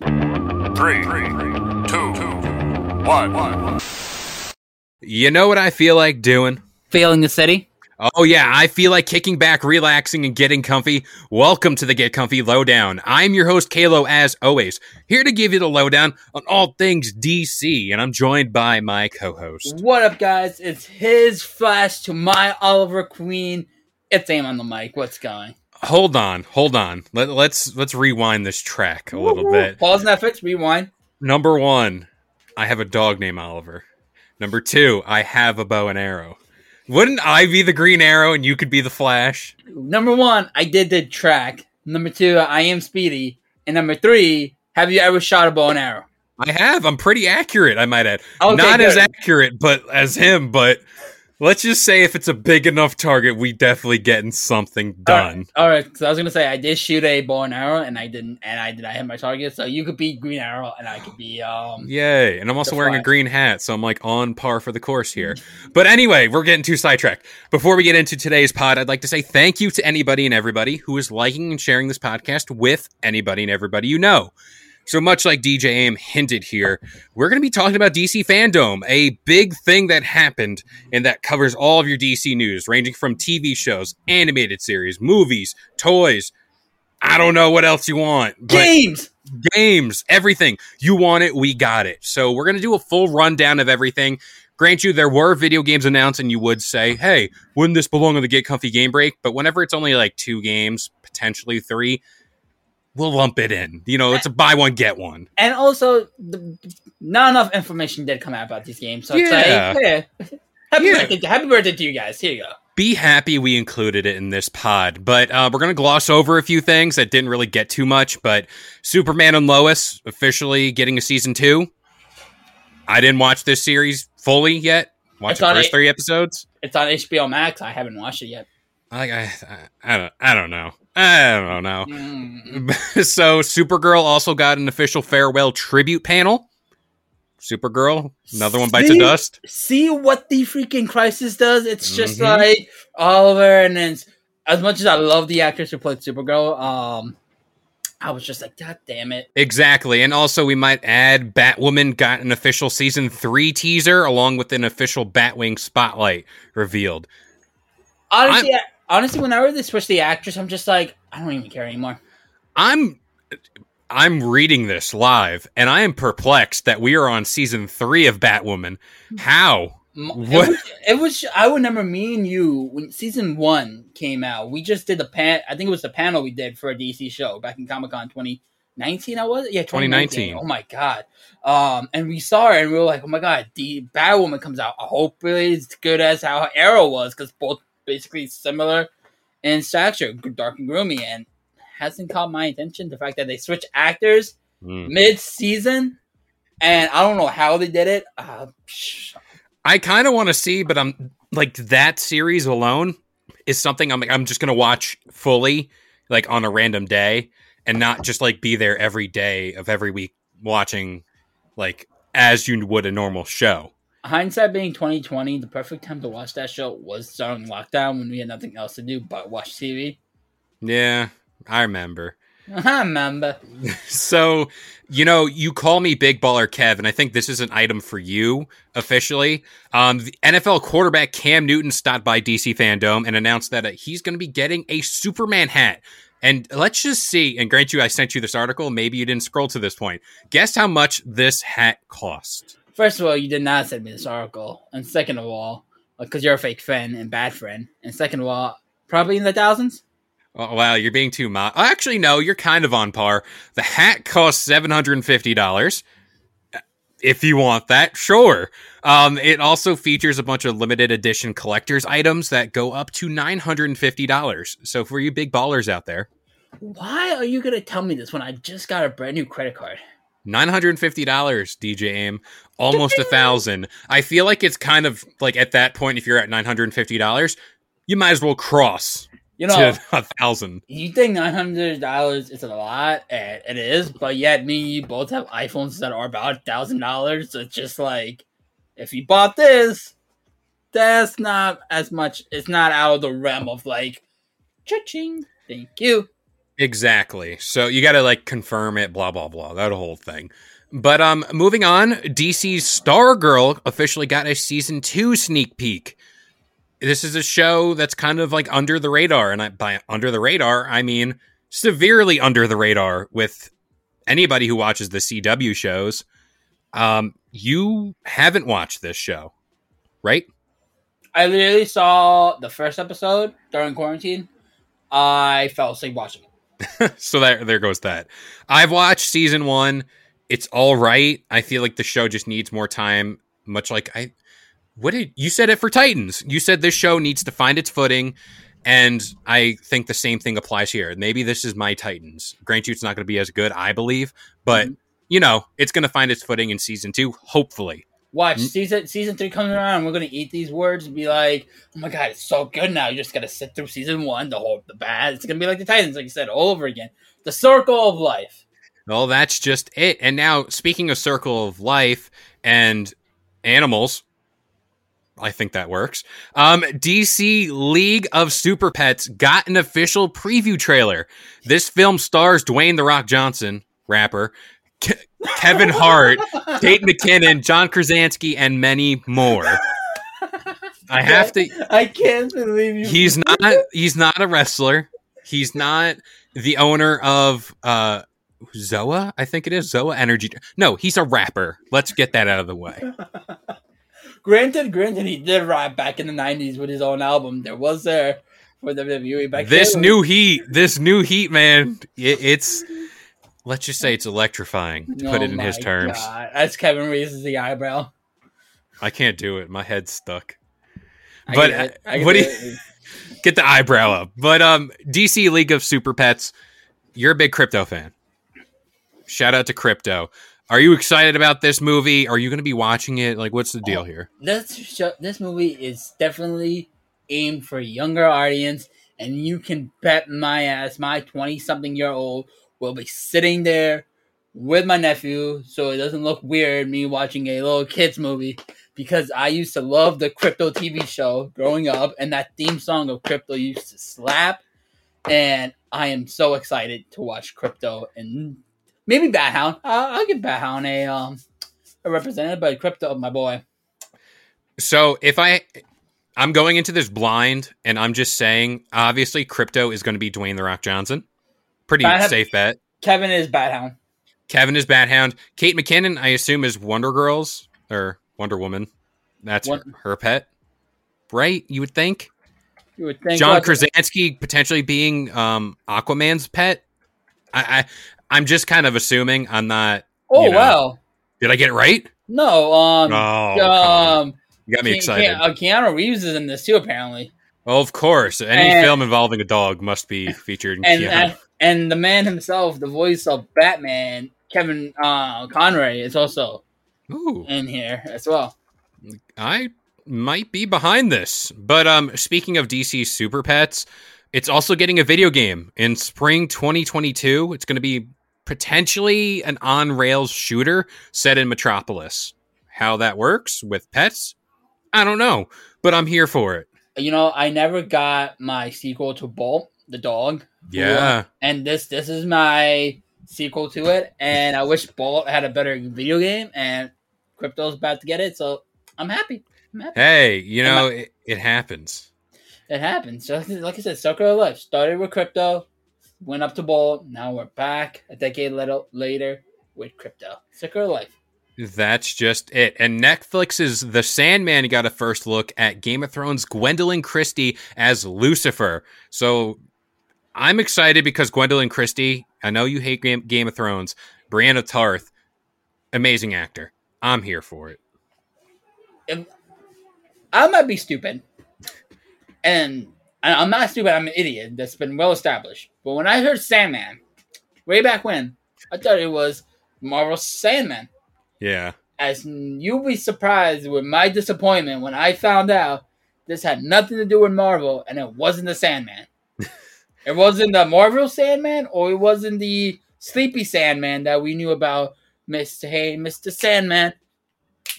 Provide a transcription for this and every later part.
Three, two, one. You know what I feel like doing? Failing the city. Oh, yeah, I feel like kicking back, relaxing, and getting comfy. Welcome to the Get Comfy Lowdown. I'm your host, Kalo, as always, here to give you the lowdown on all things DC, and I'm joined by my co host. What up, guys? It's his flash to my Oliver Queen. It's aim on the mic. What's going? Hold on, hold on. Let, let's let's rewind this track a little bit. Pause Netflix. Rewind. Number one, I have a dog named Oliver. Number two, I have a bow and arrow. Wouldn't I be the Green Arrow and you could be the Flash? Number one, I did the track. Number two, I am Speedy. And number three, have you ever shot a bow and arrow? I have. I'm pretty accurate, I might add. Okay, Not as accurate, but as him. But let's just say if it's a big enough target, we definitely getting something done. All right. So I was gonna say I did shoot a bow and arrow, and I didn't, and I did not hit my target. So you could be Green Arrow, and I could be um. Yay! And I'm also wearing a green hat, so I'm like on par for the course here. But anyway, we're getting too sidetracked. Before we get into today's pod, I'd like to say thank you to anybody and everybody who is liking and sharing this podcast with anybody and everybody you know. So much like DJ Aim hinted here, we're going to be talking about DC FanDome, a big thing that happened and that covers all of your DC news, ranging from TV shows, animated series, movies, toys. I don't know what else you want. Games. games, everything. You want it, we got it. So we're gonna do a full rundown of everything. Grant you, there were video games announced, and you would say, "Hey, wouldn't this belong on the Get Comfy Game Break?" But whenever it's only like two games, potentially three, we'll lump it in. You know, it's a buy one get one. And also, the, not enough information did come out about these games. So it's Yeah. like, yeah. Happy, Yeah. Birthday, happy birthday to you guys. Here you go. Be happy we included it in this pod, but uh, we're gonna gloss over a few things that didn't really get too much. But Superman and Lois officially getting a season two. I didn't watch this series fully yet. Watch the first it- three episodes. It's on HBO Max. I haven't watched it yet. I, I, I don't, I don't know. I don't know. Mm. so, Supergirl also got an official farewell tribute panel. Supergirl, another one bites See? dust. See what the freaking crisis does? It's just Mhm. like Oliver, and then as much as I love the actress who played Supergirl, um, I was just like, God damn it! Exactly, and also we might add Batwoman got an official season three teaser along with an official Batwing spotlight revealed. Honestly, I, honestly, whenever they switch the actress, I'm just like, I don't even care anymore. I'm, I'm reading this live, and I am perplexed that we are on season three of Batwoman. How? What? It was, it was. I remember me and you when season one came out. We just did the pan. I think it was the panel we did for a DC show back in Comic Con 2019. I was yeah 2019. 2019. Oh my god! Um, and we saw it and we were like, oh my god, the Batwoman comes out. Hopefully, it's good as how Arrow was because both basically similar in stature, dark and gloomy, and hasn't caught my attention the fact that they switch actors Hmm. mid season. And I don't know how they did it. Uh, I kind of want to see, but I'm like that series alone is something I'm I'm just gonna watch fully, like on a random day, and not just like be there every day of every week watching, like as you would a normal show. Hindsight being 2020 the perfect time to watch that show was during lockdown when we had nothing else to do but watch tv Yeah, I remember. i remember So, you know, you call me Big Baller Kev, and I think this is an item for you officially. Um, the NFL quarterback Cam Newton stopped by DC FanDome and announced that uh, he's going to be getting a Superman hat. And let's just see. And grant you, I sent you this article. Maybe you didn't scroll to this point. Guess how much this hat cost. First of all, you did not send me this article, and second of all, because you're a fake friend and bad friend, and second of all, probably in the thousands. Oh, wow, you're being too much. Actually, no, you're kind of on par. The hat costs seven hundred and fifty dollars. If you want that, sure. Um, it also features a bunch of limited edition collector's items that go up to nine hundred and fifty dollars. So for you big ballers out there, Why are you gonna tell me this when I just got a brand new credit card? Nine hundred and fifty dollars, DJ Aim, almost a thousand. I feel like it's kind of like at that point, if you're at nine hundred and fifty dollars, you might as well cross You know, a thousand. you think nine hundred dollars is a lot, and it is, but yet me you both have iPhones that are about thousand dollars. So it's just like, if you bought this, that's not as much. It's not out of the realm of like, cha-ching. Thank you. Exactly. So you got to like confirm it, blah blah blah, that whole thing. But um, moving on, DC's Stargirl officially got a season two sneak peek. This is a show that's kind of like under the radar, and I, by under the radar, I mean severely under the radar with anybody who watches the CW shows. Um, you haven't watched this show, right? I literally saw the first episode during quarantine. I fell asleep watching it. so there there goes that. I've watched season 1. It's all right. I feel like the show just needs more time, much like I what did you said it for Titans. You said this show needs to find its footing and I think the same thing applies here. Maybe this is my Titans. Grant you it's not going to be as good, I believe, but mm-hmm. you know, it's going to find its footing in season 2, hopefully. Watch Mm. season season three comes around. We're gonna eat these words and be like, "Oh my god, it's so good now." You just gotta sit through season one, the whole the bad. It's gonna be like the Titans, like you said, all over again. The circle of life. Well, that's just it. And now, speaking of Circle of Life and animals, I think that works. Um, DC League of Super Pets got an official preview trailer. This film stars Dwayne the Rock Johnson, rapper, Ke- Kevin Hart, Kate McKinnon, John Krasinski, and many more. I have to. I can't believe you. He's not. He's not a wrestler. He's not the owner of uh Zoa. I think it is Zoa Energy. No, he's a rapper. Let's get that out of the way. Granted, granted, he did rap back in the '90s with his own album. There was there for WWE back This then. new heat, this new heat, man. It, it's let's just say it's electrifying to put Oh it in his terms. God. As Kevin raises the eyebrow. I can't do it. My head's stuck. I But, get it. I what do you- Get the eyebrow up. But um, DC League of Super Pets. You're a big Krypto fan. Shout out to Krypto. Are you excited about this movie? Are you going to be watching it? Like, what's the deal here? this show, this movie is definitely aimed for a younger audience, and you can bet my ass, my twenty something year old will be sitting there with my nephew, so it doesn't look weird me watching a little kids movie. Because I used to love the Krypto TV show growing up, and that theme song of Krypto used to slap. And I am so excited to watch Krypto and maybe Bat Hound. I'll, I'll give Bat Hound a um a representative, but Krypto, my boy. So if I I'm going into this blind and I'm just saying obviously Krypto is going to be Dwayne the Rock Johnson. Pretty safe bet. Kevin is Bat Hound. Kevin is Bathound. Kate McKinnon, I assume, is Wonder Girls or Wonder Woman. That's What- her, her pet. Right? You would think. You would think John Krasinski potentially being um Aquaman's pet. I, I I'm just kind of assuming. I'm not Oh you know. wow. did I get it right? No, um, Oh, um, you got me Ke- excited. Ke- Keanu Reeves is in this too, apparently, Well, of course. Any And- film involving a dog must be featured in and. And, the man himself, the voice of Batman, Kevin uh, Conroy, is also Ooh, in here as well. I might be behind this. But um speaking of DC Super Pets, it's also getting a video game in spring 2022. It's going to be potentially an on-rails shooter set in Metropolis. How that works with pets, I don't know, but I'm here for it. You know, I never got my sequel to Bolt, the dog, Yeah. and this this is my sequel to it. And I wish Bolt had a better video game, and Krypto's about to get it, so I'm happy. I'm happy. Hey, you know, it, it happens. It happens. So, like I said, circle of life started with Krypto, went up to Bolt. Now we're back a decade little later with Krypto. Circle of life. That's just it. And Netflix's The Sandman got a first look at Game of Thrones Gwendoline Christie as Lucifer. So I'm excited because Gwendoline Christie, I know you hate Game, Game of Thrones, Brienne Tarth, amazing actor. I'm here for it. If, I might be stupid, and I'm not stupid. I'm an idiot. That's been well established. But when I heard Sandman, way back when, I thought it was Marvel Sandman. Yeah. As you'll be surprised with my disappointment when I found out this had nothing to do with Marvel and it wasn't the Sandman. It wasn't the Marvel Sandman or it wasn't the Sleepy Sandman that we knew about. Mr. Hey, Mr. Sandman.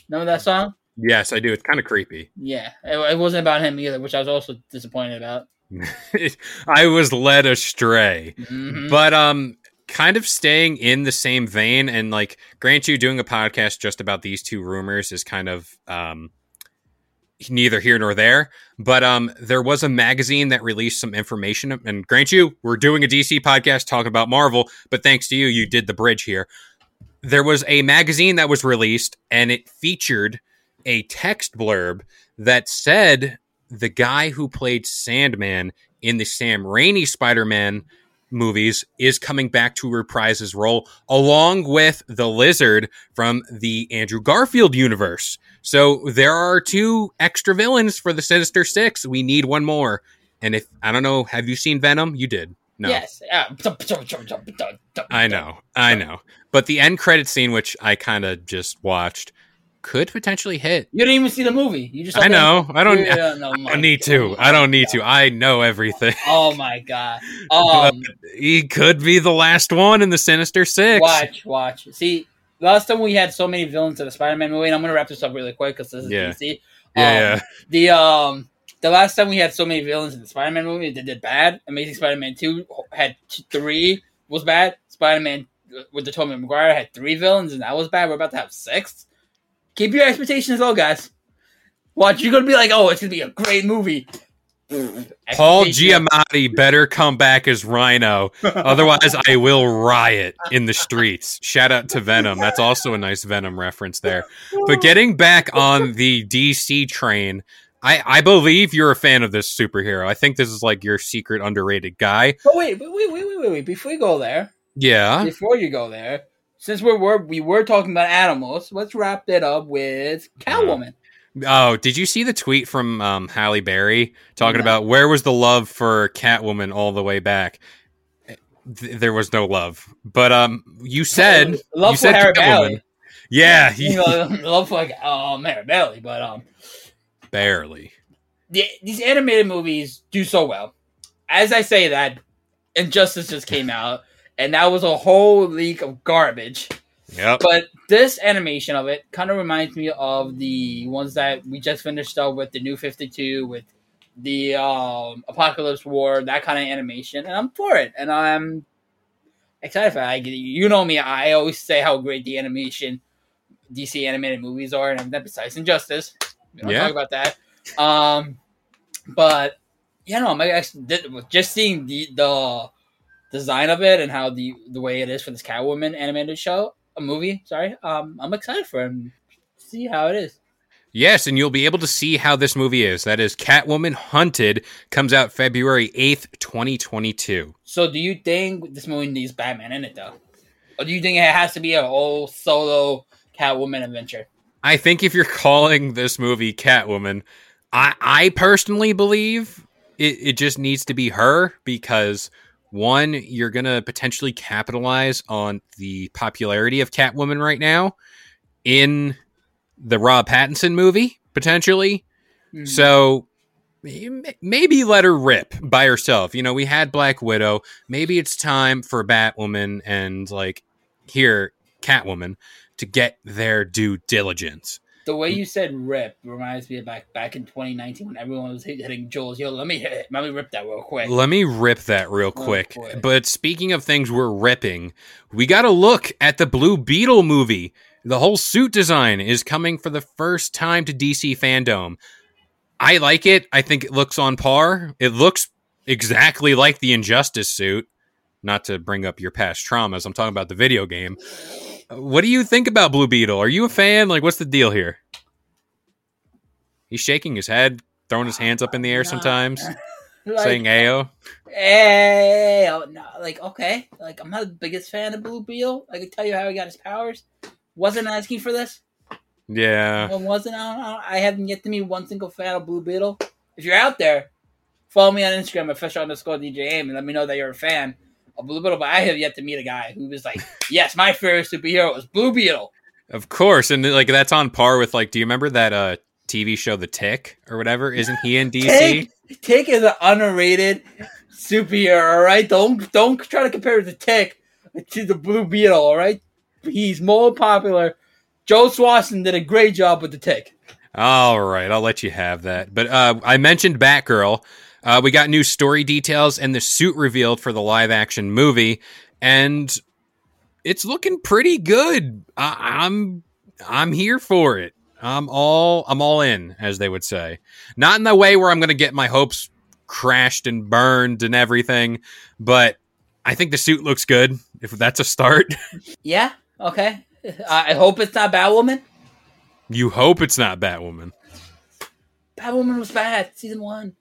Remember that song? Yes, I do. It's kind of creepy. Yeah, it, it wasn't about him either, which I was also disappointed about. I was led astray. Mhm. But um kind of staying in the same vein and like grant you doing a podcast just about these two rumors is kind of um neither here nor there but um there was a magazine that released some information and grant you we're doing a DC podcast talking about Marvel but thanks to you you did the bridge here. There was a magazine that was released and it featured a text blurb that said the guy who played Sandman in the Sam Raimi Spider-Man movies is coming back to reprise his role along with the lizard from the Andrew Garfield universe. So there are two extra villains for the Sinister Six. We need one more. And if I don't know, have you seen Venom? You did. No. Yes. I know. I know. But the end credit scene, which I kind of just watched, could potentially hit. You didn't even see the movie. You just. I know. I don't. I don't need to. I don't need to. I know everything. Oh my god. Um, he could be the last one in the Sinister Six. watch, watch. See, last time we had so many villains in the Spider-Man movie, and I'm gonna wrap this up really quick because this is Yeah. DC. Yeah, Um, yeah. The um, the last time we had so many villains in the Spider-Man movie, they did bad. Amazing Spider-Man two had three was bad. Spider-Man with the Tobey Maguire had three villains, and that was bad. We're about to have six. Keep your expectations low, guys. Watch, you're gonna be like, oh, it's gonna be a great movie. Paul Giamatti better come back as Rhino. Otherwise, I will riot in the streets. Shout out to Venom. That's also a nice Venom reference there. But getting back on the DC train, I, I believe you're a fan of this superhero. I think this is like your secret underrated guy. But wait, but wait, wait, wait, wait, wait. Before you go there, Yeah. before you go there, since we're, we're were talking about animals, let's wrap it up with Catwoman. Oh, did you see the tweet from um, Halle Berry talking No. about where was the love for Catwoman all the way back? Th- there was no love, but um, you said love you for said Harry Catwoman. Bailey. Yeah, he, You know, love for like oh Mary Bailey, but um, barely. the, these animated movies do so well. As I say that, Injustice just came out, and that was a whole leak of garbage. Yep. But this animation of it kind of reminds me of the ones that we just finished up with the New Fifty Two, with the um, Apokolips War, that kind of animation, and I'm for it, and I'm excited for it. I, you know me, I always say how great the animation, DC animated movies are, and everything besides Injustice. We don't Yeah. talk about that. Um, but you know, my just seeing the the design of it and how the the way it is for this Catwoman animated show, a movie. Sorry, um, I'm excited for him. See how it is. Yes, and you'll be able to see how this movie is. That is Catwoman Hunted comes out February 8th, 2022. So, do you think this movie needs Batman in it though, or do you think it has to be a whole solo Catwoman adventure? I think if you're calling this movie Catwoman, I I personally believe it, it just needs to be her because one, you're gonna potentially capitalize on the popularity of Catwoman right now in the Rob Pattinson movie, potentially. Hmm. So maybe let her rip by herself. You know, we had Black Widow. Maybe it's time for Batwoman and like here Catwoman to get their due diligence. The way mm. you said "rip" reminds me of back back in 2019 when everyone was hitting Juuls. Yo, let me hit it. Let me rip that real quick. Let me rip that real Real quick. quick. But speaking of things we're ripping, we got to look at the Blue Beetle movie. The whole suit design is coming for the first time to DC FanDome. I like it. I think it looks on par. It looks exactly like the Injustice suit. Not to bring up your past traumas. I'm talking about the video game. What do you think about Blue Beetle? Are you a fan? Like, what's the deal here? He's shaking his head, throwing his hands up in the air sometimes, Like, saying "Ayo." Oh, no, like okay, like I'm not the biggest fan of Blue Beetle. I can tell you how he got his powers. Wasn't asking for this. Yeah, I wasn't. I, don't, I haven't yet to meet one single fan of Blue Beetle. If you're out there, follow me on Instagram at official underscore DJ Aim and let me know that you're a fan of Blue Beetle. But I have yet to meet a guy who was like, yes, my favorite superhero was Blue Beetle. of course, and like that's on par with like. Do you remember that uh TV show The Tick or whatever? Isn't he in DC? Tick, Tick is an underrated superhero. All right, don't don't try to compare the Tick to the Blue Beetle. All right, he's more popular. Joe Swanson did a great job with the Tick. All right, I'll let you have that. But uh, I mentioned Batgirl. Uh, we got new story details and the suit revealed for the live action movie, and it's looking pretty good. I- I'm I'm here for it. I'm all I'm all in, as they would say. Not in the way where I'm going to get my hopes crashed and burned and everything, but I think the suit looks good. If that's a start, Yeah. Okay. I I hope it's not Batwoman. you hope it's not Batwoman. Batwoman was bad season one.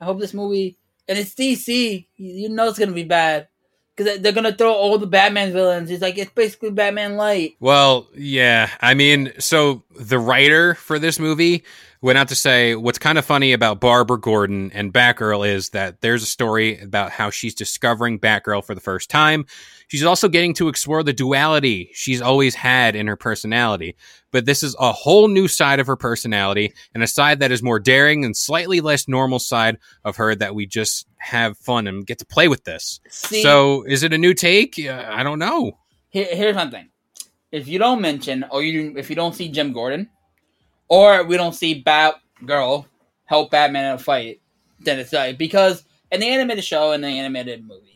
I hope this movie and it's DC. You know it's gonna be bad because they're gonna throw all the Batman villains. It's like it's basically Batman light. Well, yeah. I mean, so the writer for this movie went out to say what's kind of funny about Barbara Gordon and Batgirl is that there's a story about how she's discovering Batgirl for the first time. She's also getting to explore the duality she's always had in her personality. But this is a whole new side of her personality and a side that is more daring and slightly less normal side of her that we just have fun and get to play with this. See, so is it a new take? Yeah, I don't know. here, here's one thing: if you don't mention or you if you don't see Jim Gordon, or we don't see Batgirl help Batman in a fight, then it's like because in the animated show and the animated movies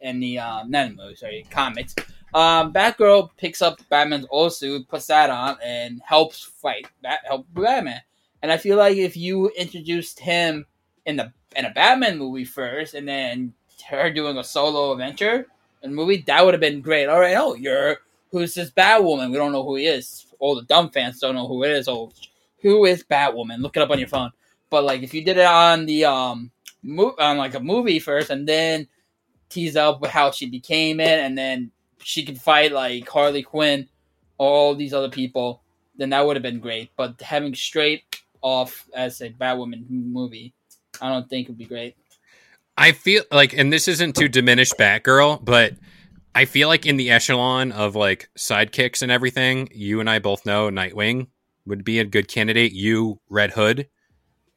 and the um not in movies sorry comics, um Batgirl picks up Batman's old suit, puts that on, and helps fight Bat help Batman. And I feel like if you introduced him in the in a Batman movie first, and then her doing a solo adventure in the movie, that would have been great. All right, oh, you're who's this Batwoman? We don't know who he is. All the dumb fans don't know who it is. Oh, who is Batwoman? Look it up on your phone. But like, if you did it on the um, mo- on like a movie first, and then tease up how she became it, and then she could fight like Harley Quinn, all these other people, then that would have been great. But having straight off as a Batwoman movie, I don't think would be great. I feel like, and this isn't to diminish Batgirl, but I feel like in the echelon of like sidekicks and everything, you and I both know Nightwing would be a good candidate. You, Red Hood,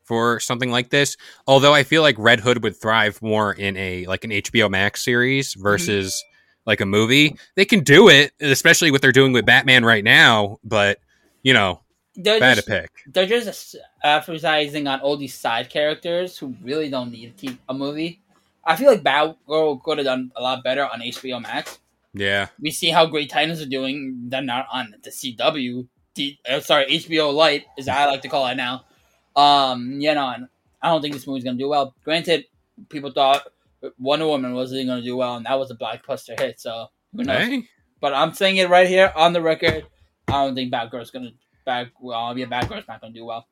for something like this. Although I feel like Red Hood would thrive more in a like an HBO Max series versus like a movie. They can do it, especially what they're doing with Batman right now. But you know, They're bad just, to pick. they're just advertising on all these side characters who really don't need to keep a movie. I feel like Batgirl could have done a lot better on HBO Max. Yeah, We see how great Titans are doing. They're not on the CW. D- uh, sorry, HBO Light is I like to call it now. Um, you know, and I don't think this movie's gonna do well. Granted, people thought Wonder Woman wasn't gonna do well, and that was a blockbuster hit. So who knows? hey, But I'm saying it right here on the record. I don't think Batgirl's gonna back. Well, yeah, Batgirl's not gonna do well.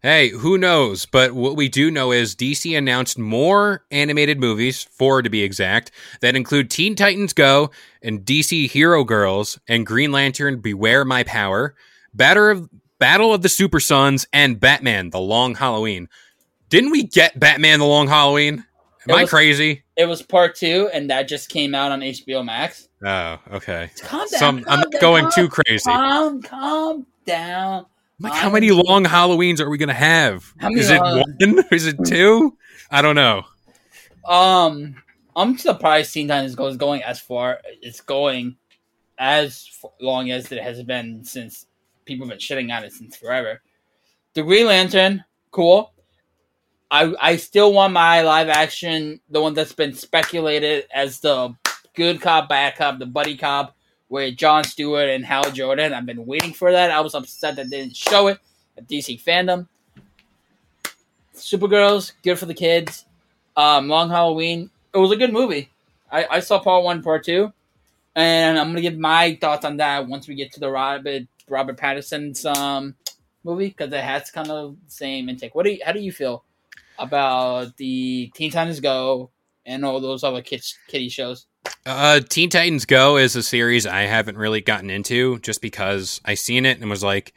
Hey, who knows? But what we do know is DC announced more animated movies, four to be exact, that include Teen Titans Go and DC Hero Girls and Green Lantern Beware My Power, Battle of, Battle of the Super Sons, and Batman The Long Halloween. Didn't we get Batman The Long Halloween? Am It I crazy? It was part two, and that just came out on HBO Max. Oh, okay. Calm down. Some, calm I'm not down, going calm- too crazy. Calm, calm down. Like, how many long Halloweens are we going to have? How many Is it long- one? Is it two? I don't know. Um, I'm surprised Teen Titans Go is going as far. It's going as long as it has been since people have been shitting on it since forever. The Green Lantern, cool. I I still want my live action, the one that's been speculated as the good cop, bad cop, the buddy cop, with John Stewart and Hal Jordan. I've been waiting for that. I was upset that they didn't show it at DC FanDome. Supergirls, good for the kids. Um, Long Halloween, it was a good movie. I, I saw part one, part two, and I'm gonna give my thoughts on that once we get to the Robert Robert Pattinson's um movie because it has kind of the same intake. What do you, how do you feel about the Teen Titans Go and all those other kids kitty shows? Uh, Teen Titans Go is a series I haven't really gotten into just because I seen it and was like,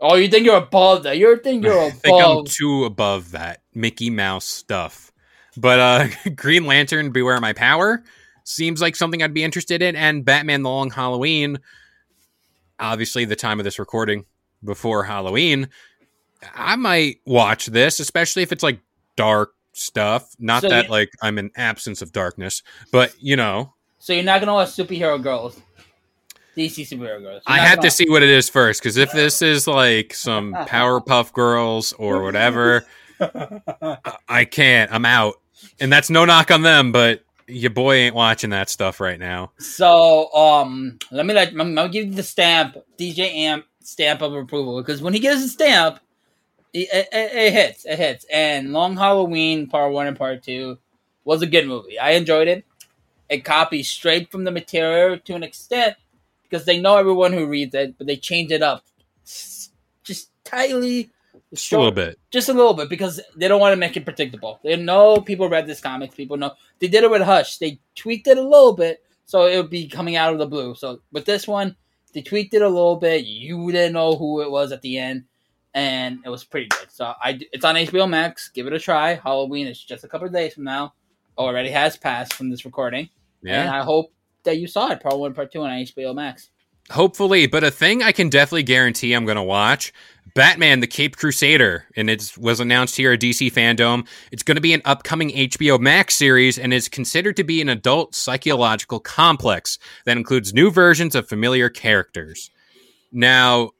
Oh, you think you're above that? You think you're I think I'm too above that Mickey Mouse stuff. But uh, Green Lantern, Beware My Power seems like something I'd be interested in, and Batman: The Long Halloween. Obviously, the time of this recording before Halloween, I might watch this, especially if it's like dark stuff. Not So that you- like I'm in absence of darkness, but you know, So you're not gonna watch superhero girls, DC superhero girls. You're I have gonna- to see what it is first because if this is like some Powerpuff Girls or whatever, I- I can't. I'm out, and that's no knock on them, but your boy ain't watching that stuff right now. So um, let me let I'm gonna give you the stamp, DJ Amp stamp of approval because when he gives a stamp, it, it, it hits, it hits. And Long Halloween Part One and Part Two was a good movie. I enjoyed it. It copies straight from the material to an extent because they know everyone who reads it, but they change it up just tightly, Just a little bit. just a little bit because they don't want to make it predictable. They know people read this comics. People know they did it with Hush. They tweaked it a little bit so it would be coming out of the blue. So with this one, they tweaked it a little bit. You didn't know who it was at the end, and it was pretty good. So I it's on HBO Max. Give it a try. Halloween is just a couple of days from now. Already has passed from this recording, and I hope that you saw it. Part one, part two on HBO Max. Hopefully. But a thing I can definitely guarantee I'm going to watch. Batman: The Caped Crusader, and it was announced here at DC FanDome. It's going to be an upcoming HBO Max series, and is considered to be an adult psychological complex that includes new versions of familiar characters. Now,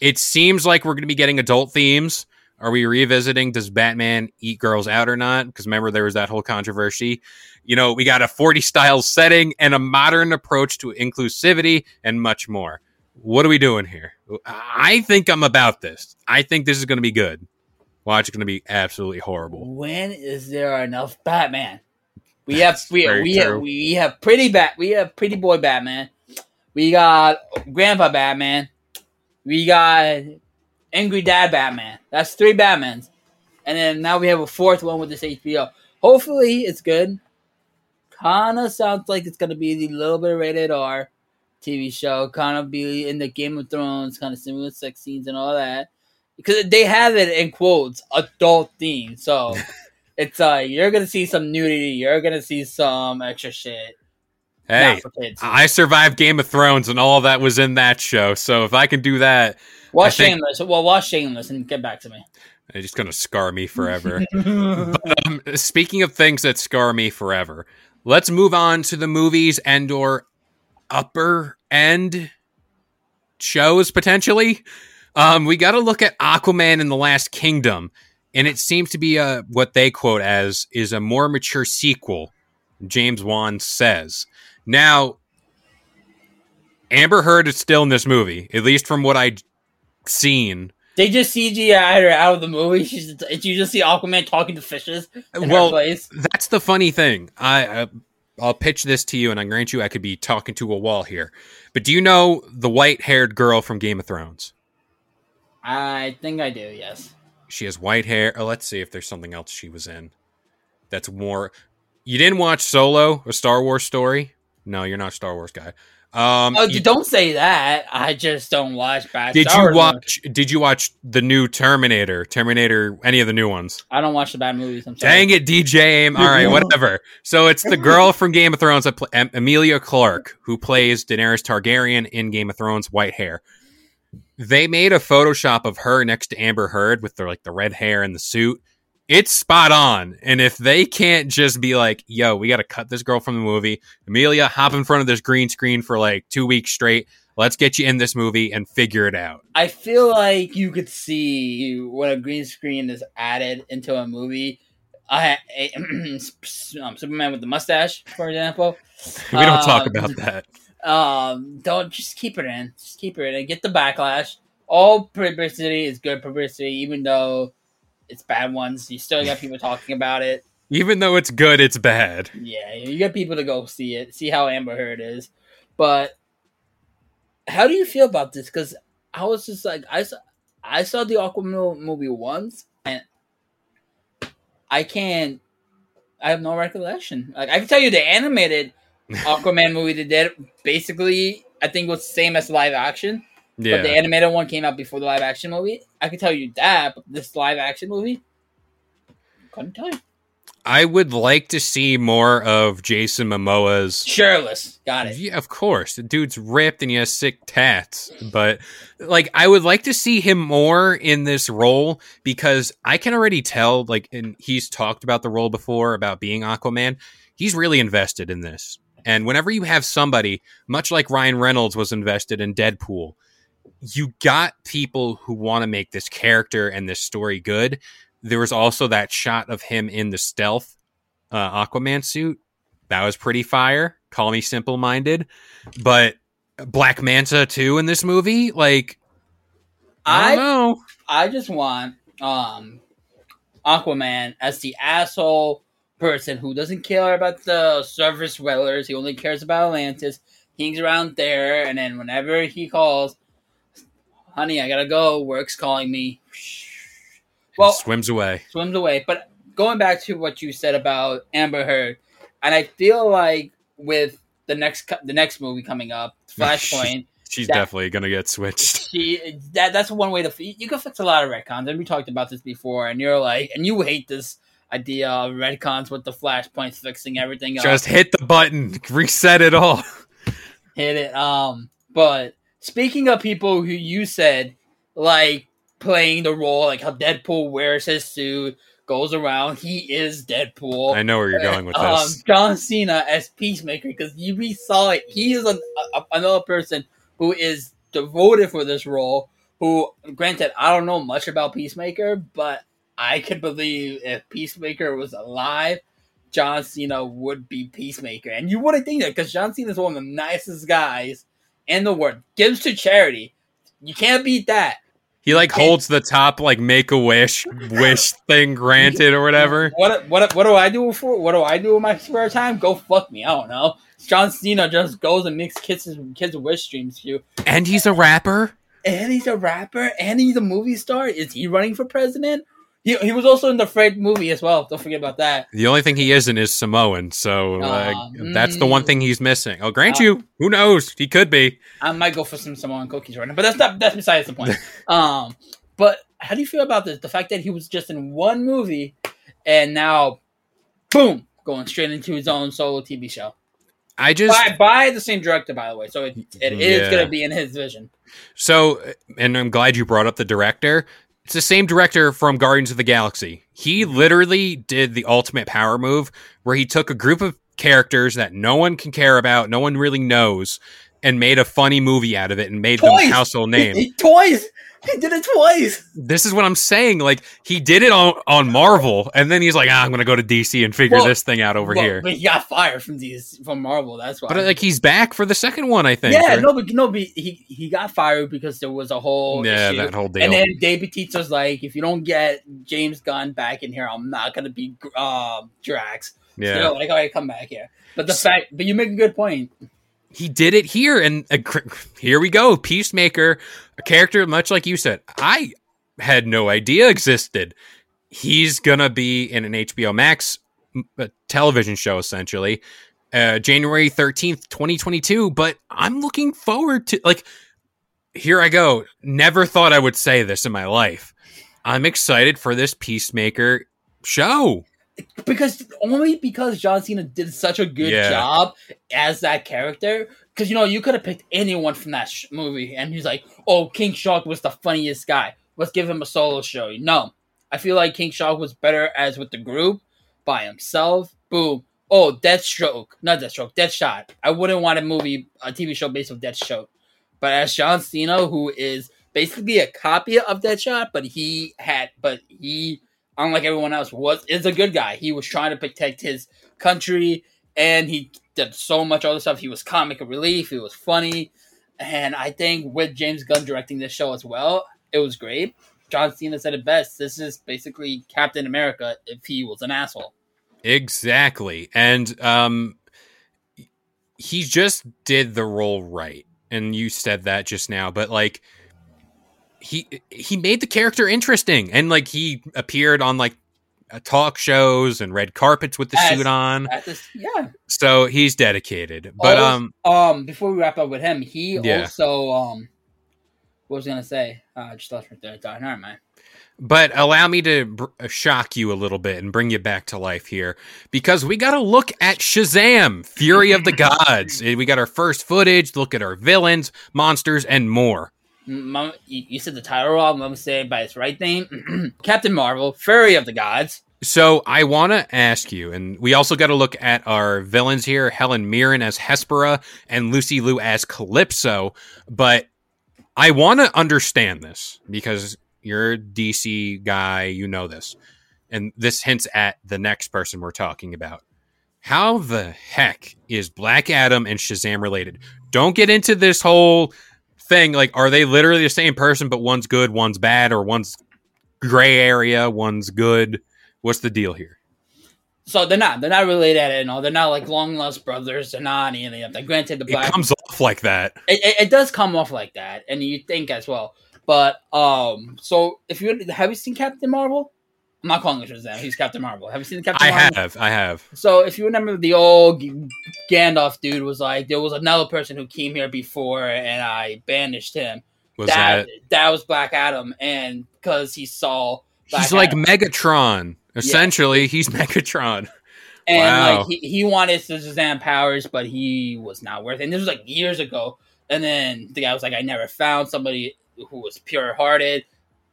it seems like we're going to be getting adult themes. Are we revisiting Does Batman eat girls out or not? Because remember, there was that whole controversy. You know, we got a 40 style setting and a modern approach to inclusivity and much more. What are we doing here? I think I'm about this. I think this is going to be good. Watch, it's going to be absolutely horrible. When is there enough Batman? We have we we have, we have pretty bat we have pretty boy Batman. We got Grandpa Batman. We got Angry Dad Batman. That's three Batmans, and then now we have a fourth one with this HBO. Hopefully, it's good. Kind of sounds like it's gonna be the little bit rated R TV show. Kind of be in the Game of Thrones, kind of similar sex scenes and all that because they have it in quotes adult theme. So it's uh you're gonna see some nudity, you're gonna see some extra shit. Hey, Not for kids. I survived Game of Thrones and all that was in that show. So if I can do that, watch think- Shameless. Well, watch Shameless and get back to me. it's just going to scar me forever. um, speaking of things that scar me forever, let's move on to the movies and or upper end shows potentially. Um, we got to look at Aquaman and the Lost Kingdom, and it seems to be a what they quote as is a more mature sequel. James Wan says. Now, Amber Heard is still in this movie, at least from what I'd seen. They just CGI her out of the movie. She's you just see Aquaman talking to fishes in Well. That's the funny thing. I uh, I'll pitch this to you, and I grant you I could be talking to a wall here. But do you know the white-haired girl from Game of Thrones? I think I do. Yes. She has white hair. Oh, let's see if there's something else she was in. That's more. You didn't watch Solo, a Star Wars story? No, you're not a Star Wars guy. Um, Oh, you- don't say that. I just don't watch bad. did Star you Wars watch? Did you watch the new Terminator? Terminator? Any of the new ones? I don't watch the bad movies. I'm sorry. Dang it, DJ Aim. All right, whatever. So it's the girl from Game of Thrones, that pl- Emilia Clarke, who plays Daenerys Targaryen in Game of Thrones, white hair. They made a Photoshop of her next to Amber Heard with the like the red hair and the suit. It's spot on. And if they can't just be like, "Yo, we got to cut this girl from the movie," Emilia, hop in front of this green screen for like two weeks straight. Let's get you in this movie and figure it out. I feel like you could see when a green screen is added into a movie. I, I um, Superman with the mustache, for example. We don't talk Um, about that. Um, don't just keep it in. Just keep it in. Get the backlash. All publicity is good publicity, even though it's bad ones. You still got people talking about it. Even though it's good, it's bad. Yeah, you get people to go see it, see how Amber Heard is. But how do you feel about this? Because I was just like, I saw, I saw the Aquaman movie once, and I can't. I have no recollection. Like I can tell you, the animated Aquaman movie they did basically, I think was the same as live action. But the animated one came out before the live action movie. I can tell you that, but this live action movie, couldn't tell you. I would like to see more of Jason Momoa's Shirtless, got it. Yeah, of course. The dude's ripped and he has sick tats. But like I would like to see him more in this role because I can already tell, like, and he's talked about the role before about being Aquaman. He's really invested in this. And whenever you have somebody, much like Ryan Reynolds was invested in Deadpool, you got people who want to make this character and this story good. There was also that shot of him in the stealth uh, Aquaman suit. That was pretty fire. Call me simple minded. But Black Manta too in this movie, like I I know. I just want um Aquaman as the asshole person who doesn't care about the surface dwellers. He only cares about Atlantis. He hangs around there, and then whenever he calls, honey, I gotta go. Work's calling me. Well, swims away. swims away. But going back to what you said about Amber Heard, and I feel like with the next the next movie coming up, Flashpoint. She's That- definitely gonna get switched. she that that's one way to you can fix a lot of retcons and we talked about this before and you're like and you hate this idea of retcons with the flashpoints fixing everything up Just hit the button, reset it all. hit it um but speaking of people who you said like playing the role like how deadpool wears his suit goes around he is deadpool I know where you're going with um, this. John Cena as Peacemaker because you we saw it. He is an, a, another person who is devoted for this role. Who, granted, I don't know much about Peacemaker, but I could believe if Peacemaker was alive, John Cena would be Peacemaker, and you wouldn't think that because John Cena is one of the nicest guys in the world. Gives to charity. You can't beat that. He like holds the top like make a wish wish thing granted or whatever. What what what do I do for? What do I do in my spare time? Go fuck me. I don't know. John Cena just goes and makes kids kids wish streams to you. And he's a rapper. And he's a rapper and he's a movie star. Is he running for president? He, he was also in the Fred movie as well. Don't forget about that. The only thing he isn't is Samoan, so like, Aw, that's the one mm. thing he's missing. I'll grant Uh, you. Who knows? He could be. I might go for some Samoan cookies right now, but that's not that's besides the point. um, but how do you feel about this? The fact that he was just in one movie and now, boom, going straight into his own solo TV show I just by by the same director, by the way. So it, it is Yeah. going to be in his vision. So, and I'm glad you brought up the director. It's the same director from Guardians of the Galaxy. He literally did the ultimate power move where he took a group of characters that no one can care about, no one really knows, and made a funny movie out of it and made Toys! them household name. twice. He did it twice. this is what I'm saying. Like he did it on, on Marvel, and then he's like, ah, I'm gonna go to DC and figure Well, this thing out over Well, here. But he got fired from these from Marvel. That's why. But like he's back for the second one, I think. yeah, right? no, but no, but he he got fired because there was a whole yeah, issue. that whole deal. And then David Bautista's like, if you don't get James Gunn back in here, I'm not gonna be um Drax. yeah. So like, all right, come back here. But the fact, but you make a good point. He did it here and uh, here we go peacemaker a character much like you said i had no idea existed. He's gonna be in an hbo max television show essentially uh, january 13th 2022 but i'm looking forward to like here i go. Never thought i would say this in my life. I'm excited for this peacemaker show because only because John Cena did such a good Yeah. job as that character. Because you know you could have picked anyone from that sh- movie, and he's like, "Oh, King Shark was the funniest guy. Let's give him a solo show." No, I feel like King Shark was better as with the group by himself. Boom. Oh, Deathstroke, not Deathstroke, Deathshot. I wouldn't want a movie, a TV show based on Deathstroke, but as John Cena, who is basically a copy of Deathshot, but he had, but he unlike everyone else, was is a good guy. He was trying to protect his country, and he did so much other stuff. He was comic relief. He was funny, and I think with James Gunn directing this show as well, it was great. John Cena said it best. This is basically Captain America if he was an asshole. Exactly. And um he just did the role right. And you said that just now, but like he he made the character interesting and like he appeared on like uh, talk shows and red carpets with the As- suit on. Yeah. So he's dedicated. But Also- um um, before we wrap up with him, he Yeah. also um, what was I gonna say? Uh, I just lost my third thought. Never mind. But allow me to br- uh, shock you a little bit and bring you back to life here because we got to look at Shazam, Fury of the Gods. We got our first footage, look at our villains, monsters, and more. Mom, you, said the title wrong. I'm gonna say it by its right name. Captain Marvel, Fury of the Gods. So I want to ask you, and we also got to look at our villains here Helen Mirren as Hespera and Lucy Liu as Calypso. But I want to understand this because you're a DC guy, you know this. And this hints at the next person we're talking about. How the heck is Black Adam and Shazam related? Don't get into this whole thing. Like, are they literally the same person, but one's good, one's bad, or one's gray area, one's good? What's the deal here? So they're not. They're not related at all. They're not like long lost brothers. They're not any of that. Granted, the It black comes off like that. it, it, it does come off like that, and you think as well. But um, so if you have you seen Captain Marvel? I'm not calling it Shazam. He's Captain Marvel. Have you seen the Captain I Marvel? I have, I have. So if you remember, the old Gandalf dude was like, there was another person who came here before, and I banished him. Was that, that? that was Black Adam, and because he saw Black He's like Megatron. Essentially, he's Megatron. and Wow. like he, he wanted the Shazam powers, but he was not worth it. And this was like years ago. And then the guy was like, I never found somebody who was pure hearted.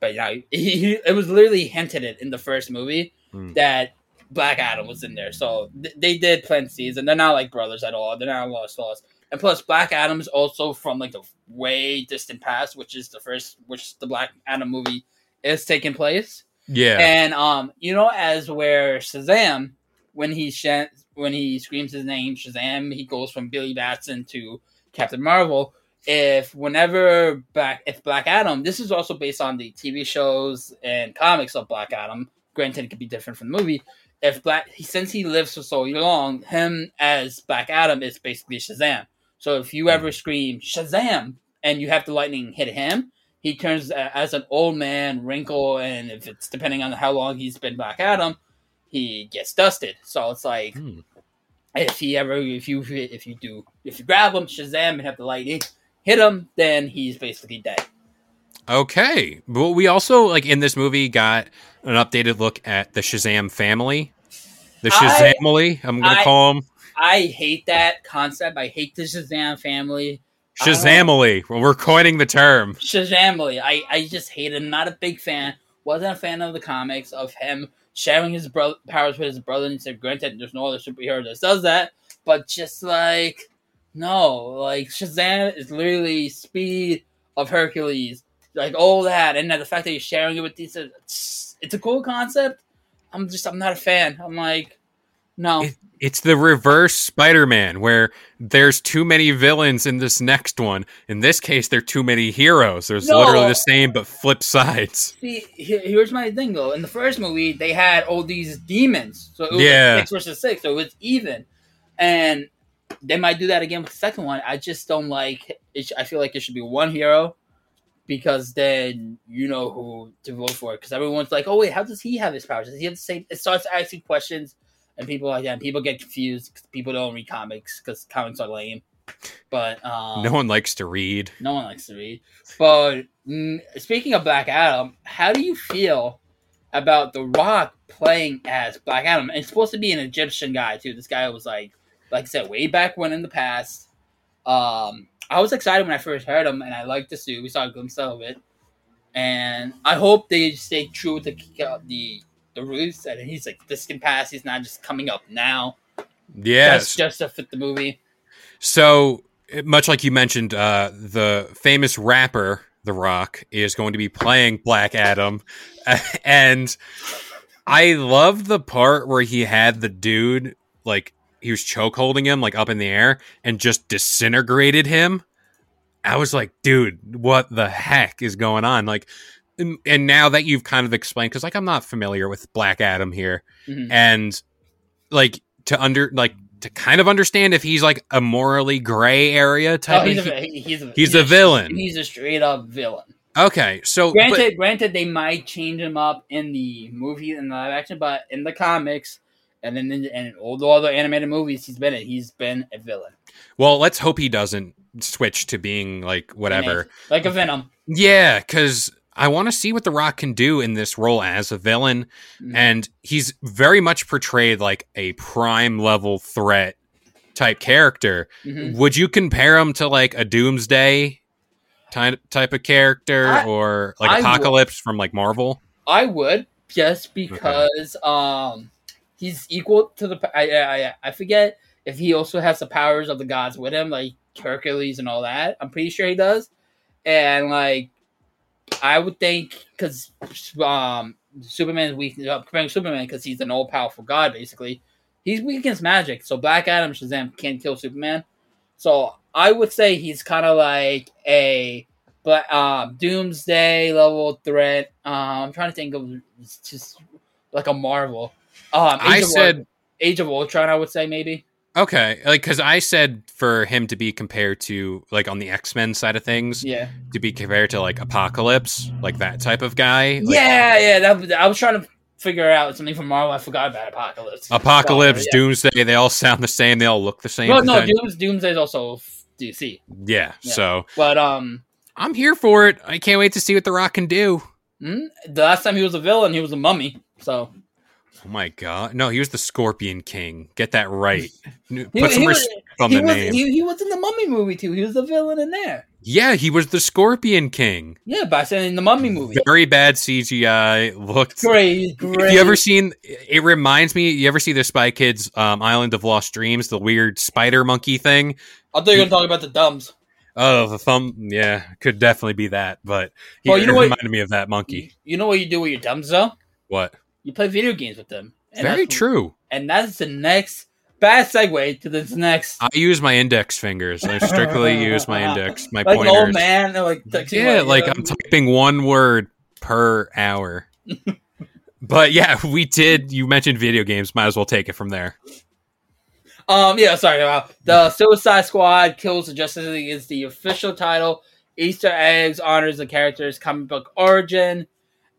But you know, he, he, it was literally hinted at in the first movie Hmm. that Black Adam was in there. So th- they did plant seeds, and they're not like brothers at all. They're not lost lost. And plus, Black Adam's also from like the way distant past, which is the first, which the Black Adam movie is taking place. Yeah. And um, you know, as where Shazam, when he sh- when he screams his name, Shazam, he goes from Billy Batson to Captain Marvel. If whenever Black if Black Adam, this is also based on the TV shows and comics of Black Adam. Granted, it could be different from the movie. If Black, since he lives for so long, him as Black Adam is basically Shazam. So if you ever scream Shazam and you have the lightning hit him, he turns a- as an old man, wrinkle, and if it's depending on how long he's been Black Adam, he gets dusted. So it's like Hmm. if he ever, if you if you do, if you grab him, Shazam, and have the lightning hit him, then he's basically dead. Okay. But we also like in this movie got an updated look at the Shazam family. The Shazamily, I'm gonna I- call them I hate that concept. I hate the Shazam family. Shazamily. Well, we're coining the term. Shazamily. I, I just hate it. I'm not a big fan. Wasn't a fan of the comics of him sharing his bro- powers with his brother. And said, granted, there's no other superhero that does that, but just like no, like Shazam is literally speed of Hercules, like all that, and the fact that he's sharing it with these, it's, it's a cool concept. I'm just, I'm not a fan. I'm like, no. It- It's the reverse Spider-Man, where there's too many villains in this next one. In this case, there are too many heroes. There's No. literally the same but flip sides. See, here's my thing though. In the first movie, they had all these demons, so it was Yeah. like six versus six, so it's even. And they might do that again with the second one. I just don't like. It, I feel like it should be one hero, because then you know who to vote for. Because everyone's like, "Oh wait, how does he have his powers? Does he have the same?" It starts asking questions, and people like that. And people get confused because people don't read comics because comics are lame. But um, no one likes to read. no one likes to read. But mm, speaking of Black Adam, how do you feel about The Rock playing as Black Adam? And it's supposed to be an Egyptian guy too. This guy was like, like I said, way back when in the past. Um, I was excited when I first heard him, and I liked the suit. We saw a glimpse of it, and I hope they stay true to the the roots. And he's like, this can pass. He's not just coming up now. Yes. just, just to fit the movie. So, much like you mentioned, uh, the famous rapper The Rock is going to be playing Black Adam, and I love the part where he had the dude like he was choke holding him like up in the air and just disintegrated him. I was like, dude, what the heck is going on? Like, and, and now that you've kind of explained, because like I'm not familiar with Black Adam here, Mhm. and like to under like to kind of understand if he's like a morally gray area Oh, type. he's, of, a, he's, a, he's a villain. He's a straight up villain. okay, so but- Granted, granted, they might change him up in the movie and live action, but in the comics and then in, and all the other animated movies he's been in, he's been a villain. well, let's hope he doesn't switch to being like whatever. like a Venom. Yeah, because I want to see what The Rock can do in this role as a villain. Mhm. And he's very much portrayed like a prime level threat type character. Mhm. Would you compare him to like a Doomsday type type of character I- or like I would. Apocalypse from like Marvel? I would just because um he's equal to the I, I I forget if he also has the powers of the gods with him like Hercules and all that. I'm pretty sure he does. And like I would think cuz um Superman's weak uh, comparing Superman cuz he's an all powerful god basically. He's weak against magic. So Black Adam Shazam can't kill Superman. So I would say he's kind of like a but um, Doomsday level threat. Um, I'm trying to think of just like a Marvel. Um, I said Age of Ultron. I would say maybe. okay, like because I said for him to be compared to like on the X Men side of things Yeah. to be compared to like Apocalypse, like that type of guy. Like, yeah, yeah. That, I was trying to figure out something from Marvel. I forgot about Apocalypse. Apocalypse, So, yeah. Doomsday, they all sound the same. They all look the same. Well, no, Dooms, Doomsday is also DC. yeah, Yeah. So But um, I'm here for it. I can't wait to see what The Rock can do. hmm, the last time he was a villain, he was a mummy. So Oh my god! No, he was the Scorpion King. Get that right. Put he, some he was, respect on the was, name. He, he was in the Mummy movie too. He was the villain in there. yeah, he was the Scorpion King. Yeah, by saying in the Mummy movie. Very bad CGI. Looked. Great, great. You ever seen? It reminds me. You ever see the Spy Kids um, Island of Lost Dreams? The weird spider monkey thing. I thought you were gonna talk about the dumbs. Oh, the thumb. Yeah, could definitely be that. But he Well, you know it what- reminded me of that monkey. You know what you do with your thumbs though? What? You play video games with them. Very true. And that's the next bad segue to this next. I use my index fingers. I strictly use my index, my like pointers. old man, like yeah, you like I'm typing one word per hour. but yeah, we did. You mentioned video games. Might as well take it from there. Um, yeah, sorry. Uh, the Suicide Squad Kills the Justice League is the official title. Easter eggs honors the character's comic book origin,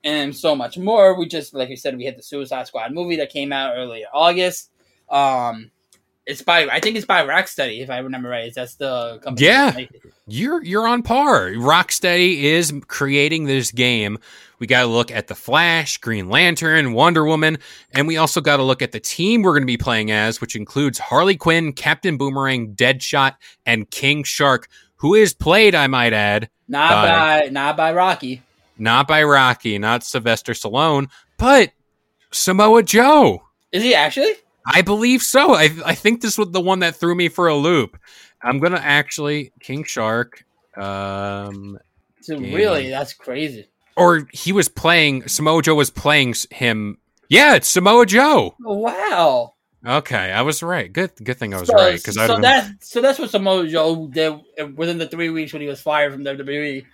and so much more. We just, like we said, we had the Suicide Squad movie that came out earlier August. Um, it's by I think it's by Rocksteady, if I remember right. That's the company. Yeah. that make it. You're you're on par. Rocksteady is creating this game. We got to look at the Flash, Green Lantern, Wonder Woman, and we also got to look at the team we're going to be playing as, which includes Harley Quinn, Captain Boomerang, Deadshot, and King Shark, who is played, I might add, Not By- by not by Rocky. Not by Rocky, not Sylvester Stallone, but Samoa Joe. Is he actually? I believe so. I I think this was the one that threw me for a loop. I'm gonna actually King Shark. Um, So really, that's crazy. or he was playing Samoa Joe was playing him. Yeah, it's Samoa Joe. Oh, wow. Okay, I was right. Good, good thing I was so, right because I so been, that so that's what Samoa Joe did within the three weeks when he was fired from WWE.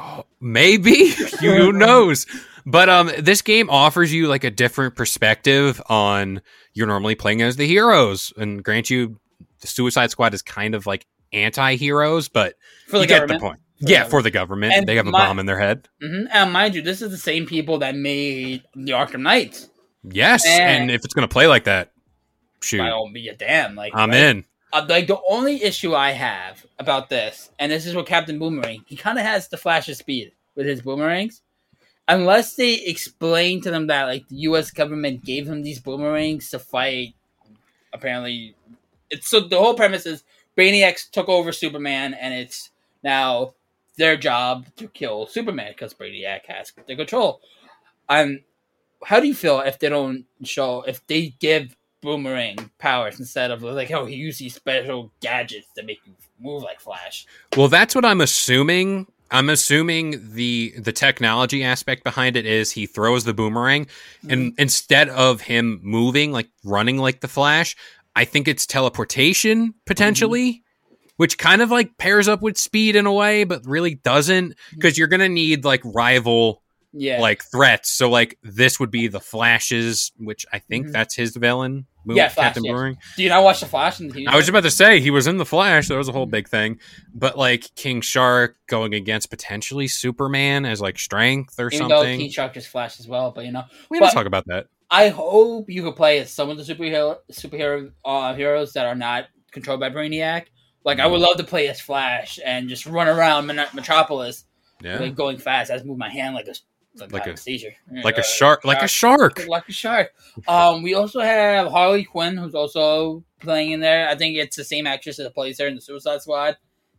Oh, maybe who knows. But um, this game offers you like a different perspective on you're normally playing as the heroes, and grant you, the Suicide Squad is kind of like anti-heroes, but For the you get the point. For the yeah, government. for the government, And they have a my- bomb in their head. hmm And mind you, this is the same people that made the Arkham Knight. Yes, And- and if it's gonna play like that, shoot, all be a damn, like I'm like, in. Uh, like the only issue I have about this, and this is what Captain Boomerang, he kind of has the flash of speed with his boomerangs. Unless they explain to them that like the U.S. government gave him these boomerangs to fight, apparently, it's so the whole premise is Brainiacs took over Superman, and it's now their job to kill Superman because Brainiac has the control. Um, how do you feel if they don't show if they give boomerang powers instead of like oh he these special gadgets to make you move like Flash? Well, that's what I'm assuming. I'm assuming the the technology aspect behind it is he throws the boomerang, and mm-hmm. instead of him moving like running like the Flash, I think it's teleportation potentially, mm-hmm. which kind of like pairs up with speed in a way, but really doesn't mm-hmm. because you're gonna need like rival Yeah, like threats. So like this would be the Flashes, which I think Mhm. that's his villain. Mo- Yeah, Flash, Captain yes. Boomerang. Do you not watch the Flash? In the I was about to say he was in the Flash. That was a whole big thing. But like King Shark going against potentially Superman as like strength or even something. King Shark is Flash as well. But you know, we didn't talk about that. I hope you could play as some of the superhero superhero uh, heroes that are not controlled by Brainiac. Like I would love to play as Flash and just run around Metropolis, Yeah, like going fast. I just move my hand like a like, a, a- seizure, like a Uh, shark, like a shark. like a shark. Um, we also have Harley Quinn, who's also playing in there. I think it's the same actress that plays her in the Suicide Squad.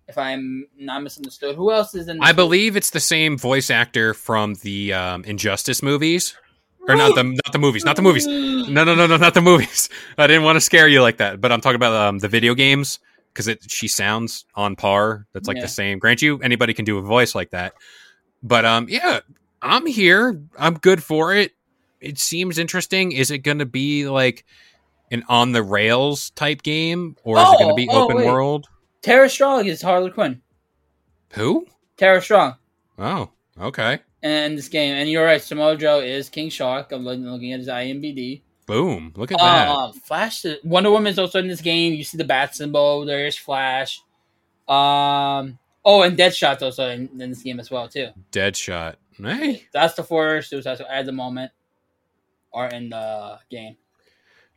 If I'm not misunderstood, who else is in? The I believe it's the same voice actor from the um, Injustice movies, or not the not the movies, not the movies. No, no, no, no, not the movies. I didn't want to scare you like that, but I'm talking about um, the video games because it she sounds on par. That's like Yeah. the same. Grant you, anybody can do a voice like that. But um, yeah, I'm here. I'm good for it. It seems interesting. Is it going to be like an on the rails type game, or is it going Oh, to be oh, open wait. world? Tara Strong is Harley Quinn. Who? Tara Strong. Oh, okay. in this game. And you're right, Samoa Joe is King Shark. I'm looking, at his IMBD. Boom! Look at that. Uh, Flash, Wonder Woman is also in this game. You see the bat symbol. There is Flash. Um. Oh, and Deadshot's also in, in this game as well too. Deadshot. Hey. That's the four Suicide Squad at the moment are in the game.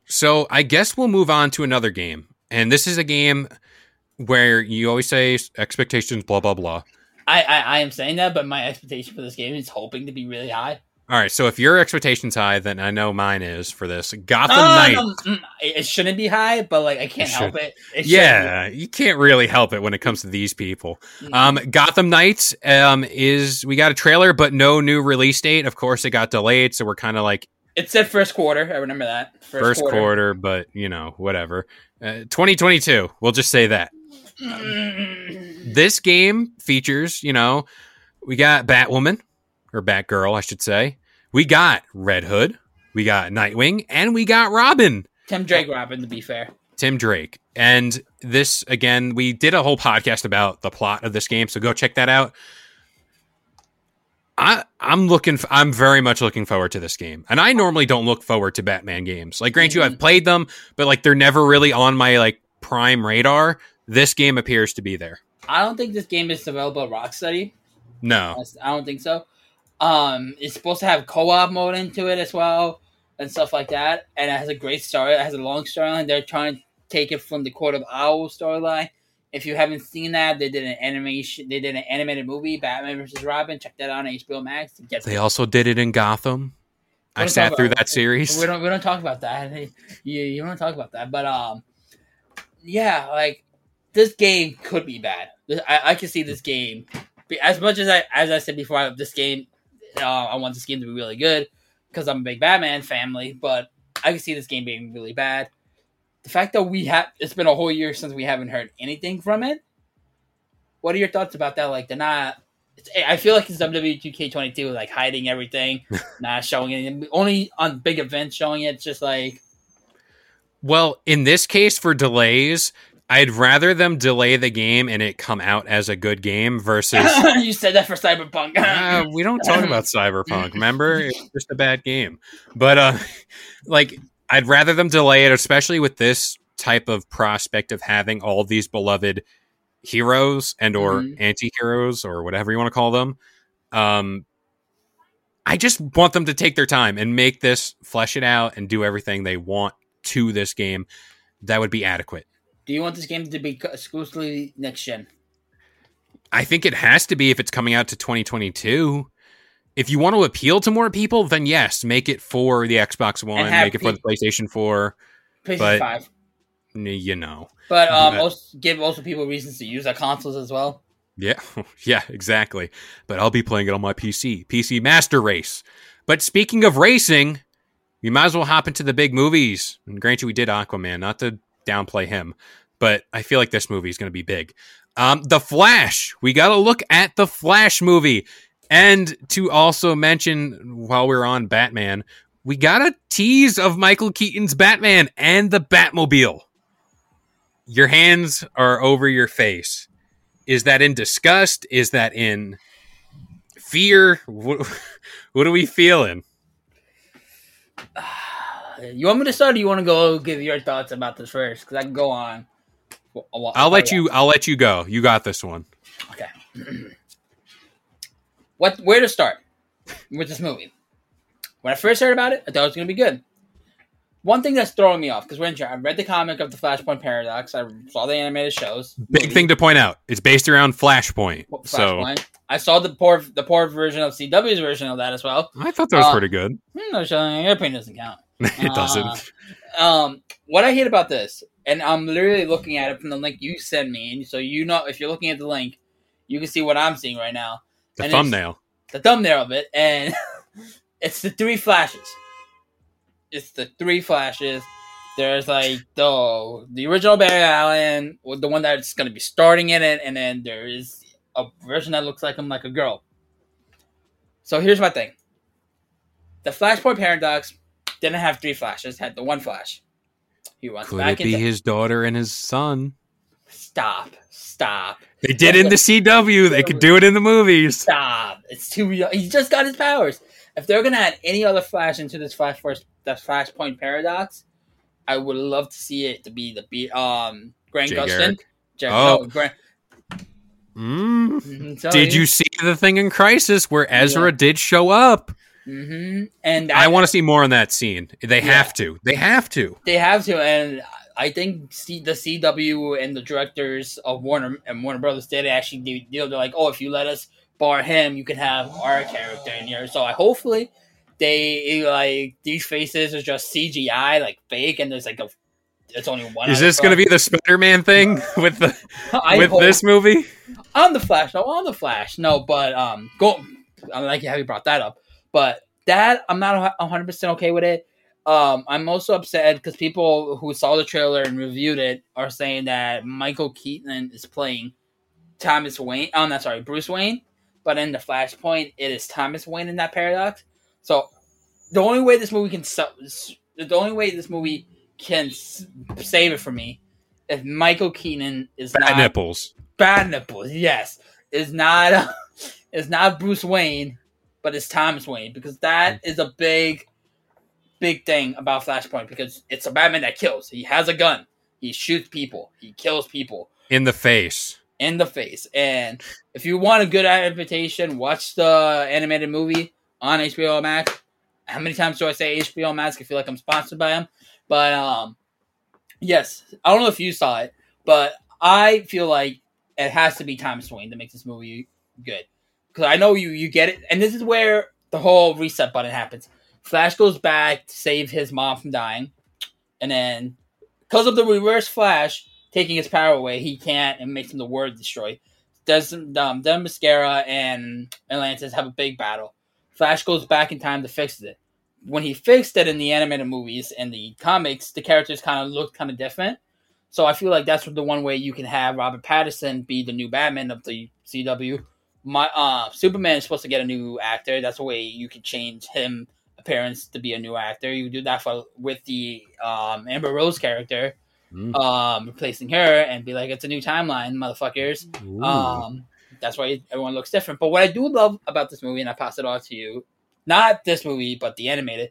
So I guess we'll move on to another game. And this is a game where you always say expectations, blah, blah, blah. I, I I am saying that, but my expectation for this game is hoping to be really high. All right. So if your expectations high, then I know mine is for this. Gotham No, Knight. no, mm, it shouldn't be high, but like I can't It help it. it Yeah, you can't really help it when it comes to these people. be. Um, Gotham Knights um, is we got a trailer, but no new release date. Of course, it got delayed, so we're kind of like it said first quarter. I remember that first, quarter. but you know, whatever. Uh, 2022. We'll just say that. Mm. this game features, you know, we got Batwoman or Batgirl, I should say. We got Red Hood, we got Nightwing, and we got Robin, Tim Drake Robin, to be fair. Tim Drake. And this again, we did a whole podcast about the plot of this game, so go check that out. I I'm looking f- I'm very much looking forward to this game. And I normally don't look forward to Batman games. Like grant you I've mm-hmm. played them, but like they're never really on my like prime radar. This game appears to be there. I don't think this game is developed by Rocksteady. No. I don't think so. Um, it's supposed to have co-op mode into it as well and stuff like that, and it has a great story. It has a long storyline. They're trying to take it from the Court of Owls storyline. If you haven't seen that, they did an animation. They did an animated movie, Batman vs. Robin. Check that out on HBO Max. Get They also did it in Gotham. I sat through about- that series. We don't we don't talk about that. You you don't talk about that. But um, yeah, like this game could be bad. I, I can see this game as much as I as I said before. This game, uh, I want this game to be really good because I'm a big Batman family. But I can see this game being really bad. The fact that we have it's been a whole year since we haven't heard anything from it. What are your thoughts about that? Like they're not. I feel like it's WWE 2K22 like hiding everything, not showing it. Only on big events showing it. It's just like Well, in this case, for delays, I'd rather them delay the game and it come out as a good game versus. you said that for Cyberpunk. Uh, we don't talk about Cyberpunk. Remember, it's just a bad game. But uh, like, I'd rather them delay it, especially with this type of prospect of having all these beloved heroes and or Mhm. anti-heroes or whatever you want to call them. Um, I just want them to take their time and make this flesh it out and do everything they want to this game. That would be adequate. Do you want this game to be exclusively next gen? I think it has to be if it's coming out to 2022. If you want to appeal to more people, then yes, make it for the Xbox One, make it for the PlayStation 4. PlayStation But- Five, You know, but um, also give also people reasons to use their consoles as well. yeah, yeah, exactly. But I'll be playing it on my PC, PC Master Race. But speaking of racing, we might as well hop into the big movies. And grant you, we did Aquaman, not to downplay him, but I feel like this movie is going to be big. Um, the Flash. We got to look at the Flash movie. And to also mention, while we're on Batman, we got a tease of Michael Keaton's Batman and the Batmobile. Your hands are over your face. Is that in disgust? Is that in fear? What, what are we feeling? You want me to start? or You want to go give your thoughts about this first? Because I can go on. Well, I'll, I'll let you. I'll let you go. You got this one. Okay. what? Where to start with this movie? When I first heard about it, I thought it was going to be good. One thing that's throwing me off because we're in. I read the comic of the Flashpoint Paradox. I saw the animated shows. Big thing to point out: it's based around Flashpoint. So I saw the poor the poor version of CW's version of that as well. I thought that was Uh, pretty good. Hmm, No, showing airplane doesn't count. it uh, doesn't. Um, what I hate about this, and I'm literally looking at it from the link you sent me, and so you know if you're looking at the link, you can see what I'm seeing right now, The thumbnail. the thumbnail of it, and it's the three flashes. It's the three flashes. There's like the the original Barry Allen, the one that's going to be starting in it, and then there is a version that looks like him like a girl. So here's my thing: the Flashpoint Paradox didn't have three flashes; had the one flash. He runs Could back it be into his daughter and his son? stop, stop. They did in the CW. They could do it in the movies. Stop! It's too real. He just got his powers. If they're gonna add any other Flash into this Flash Force, that Flashpoint paradox, I would love to see it to be the be um Grant Jay Gustin. Jer- Oh. no, Grant. Mm. Mhm, Did you see the thing in Crisis where Ezra did show up? Mhm. And I want to see more on that scene. They Yeah. have to. They have to. They have to, and I think C- the CW and the directors of Warner and Warner Brothers did actually do deal. They're like, oh, if you let us bar him, you can have our character in here. So I hopefully they like these faces are just CGI, like fake, and there's like a. It's only one. Is this going to be the Spider-Man thing with the I with hope- this movie? on the Flash? No, on the Flash. No, but um, go. I like how you brought that up, but that I'm not 100 percent okay with it. Um, I'm also upset because people who saw the trailer and reviewed it are saying that Michael Keaton is playing Thomas Wayne. Oh, no, sorry, Bruce Wayne. But in the Flashpoint, it is Thomas Wayne in that paradox. So the only way this movie can the only way this movie can save it for me, if Michael Keaton is Bad not nipples. bad nipples. Yes, is not is not Bruce Wayne, but it's Thomas Wayne because that is a big, big thing about Flashpoint because it's a Batman that kills. He has a gun. He shoots people. He kills people in the face. in the face. And if you want a good adaptation, watch the animated movie on HBO Max. How many times do I say HBO Max? I feel like I'm sponsored by them. But um, yes, I don't know if you saw it, but I feel like it has to be Thomas Wayne to make this movie good. Because I know you you get it, and this is where the whole reset button happens. Flash goes back to save his mom from dying, and then because of the reverse Flash taking his power away, he can't and makes him the word destroy. Doesn't um then Themyscira and Atlantis have a big battle. Flash goes back in time to fix it. When he fixed it in the animated movies and the comics, the characters kind of looked kind of different. So I feel like that's the one way you can have Robert Pattinson be the new Batman of the CW. My uh, Superman is supposed to get a new actor. That's the way you can change him appearance to be a new actor. You do that for with the um, Amber Rose character, Mm. um, replacing her, and be like, it's a new timeline, motherfuckers. Ooh. Um, that's why everyone looks different. But what I do love about this movie, and I pass it on to you, not this movie, but the animated,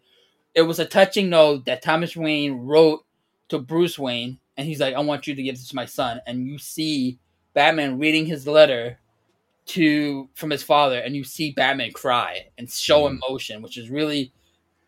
it was a touching note that Thomas Wayne wrote to Bruce Wayne, and he's like, "I want you to give this to my son," and you see Batman reading his letter to from his father, and you see Batman cry and show Mhm. emotion, which is really.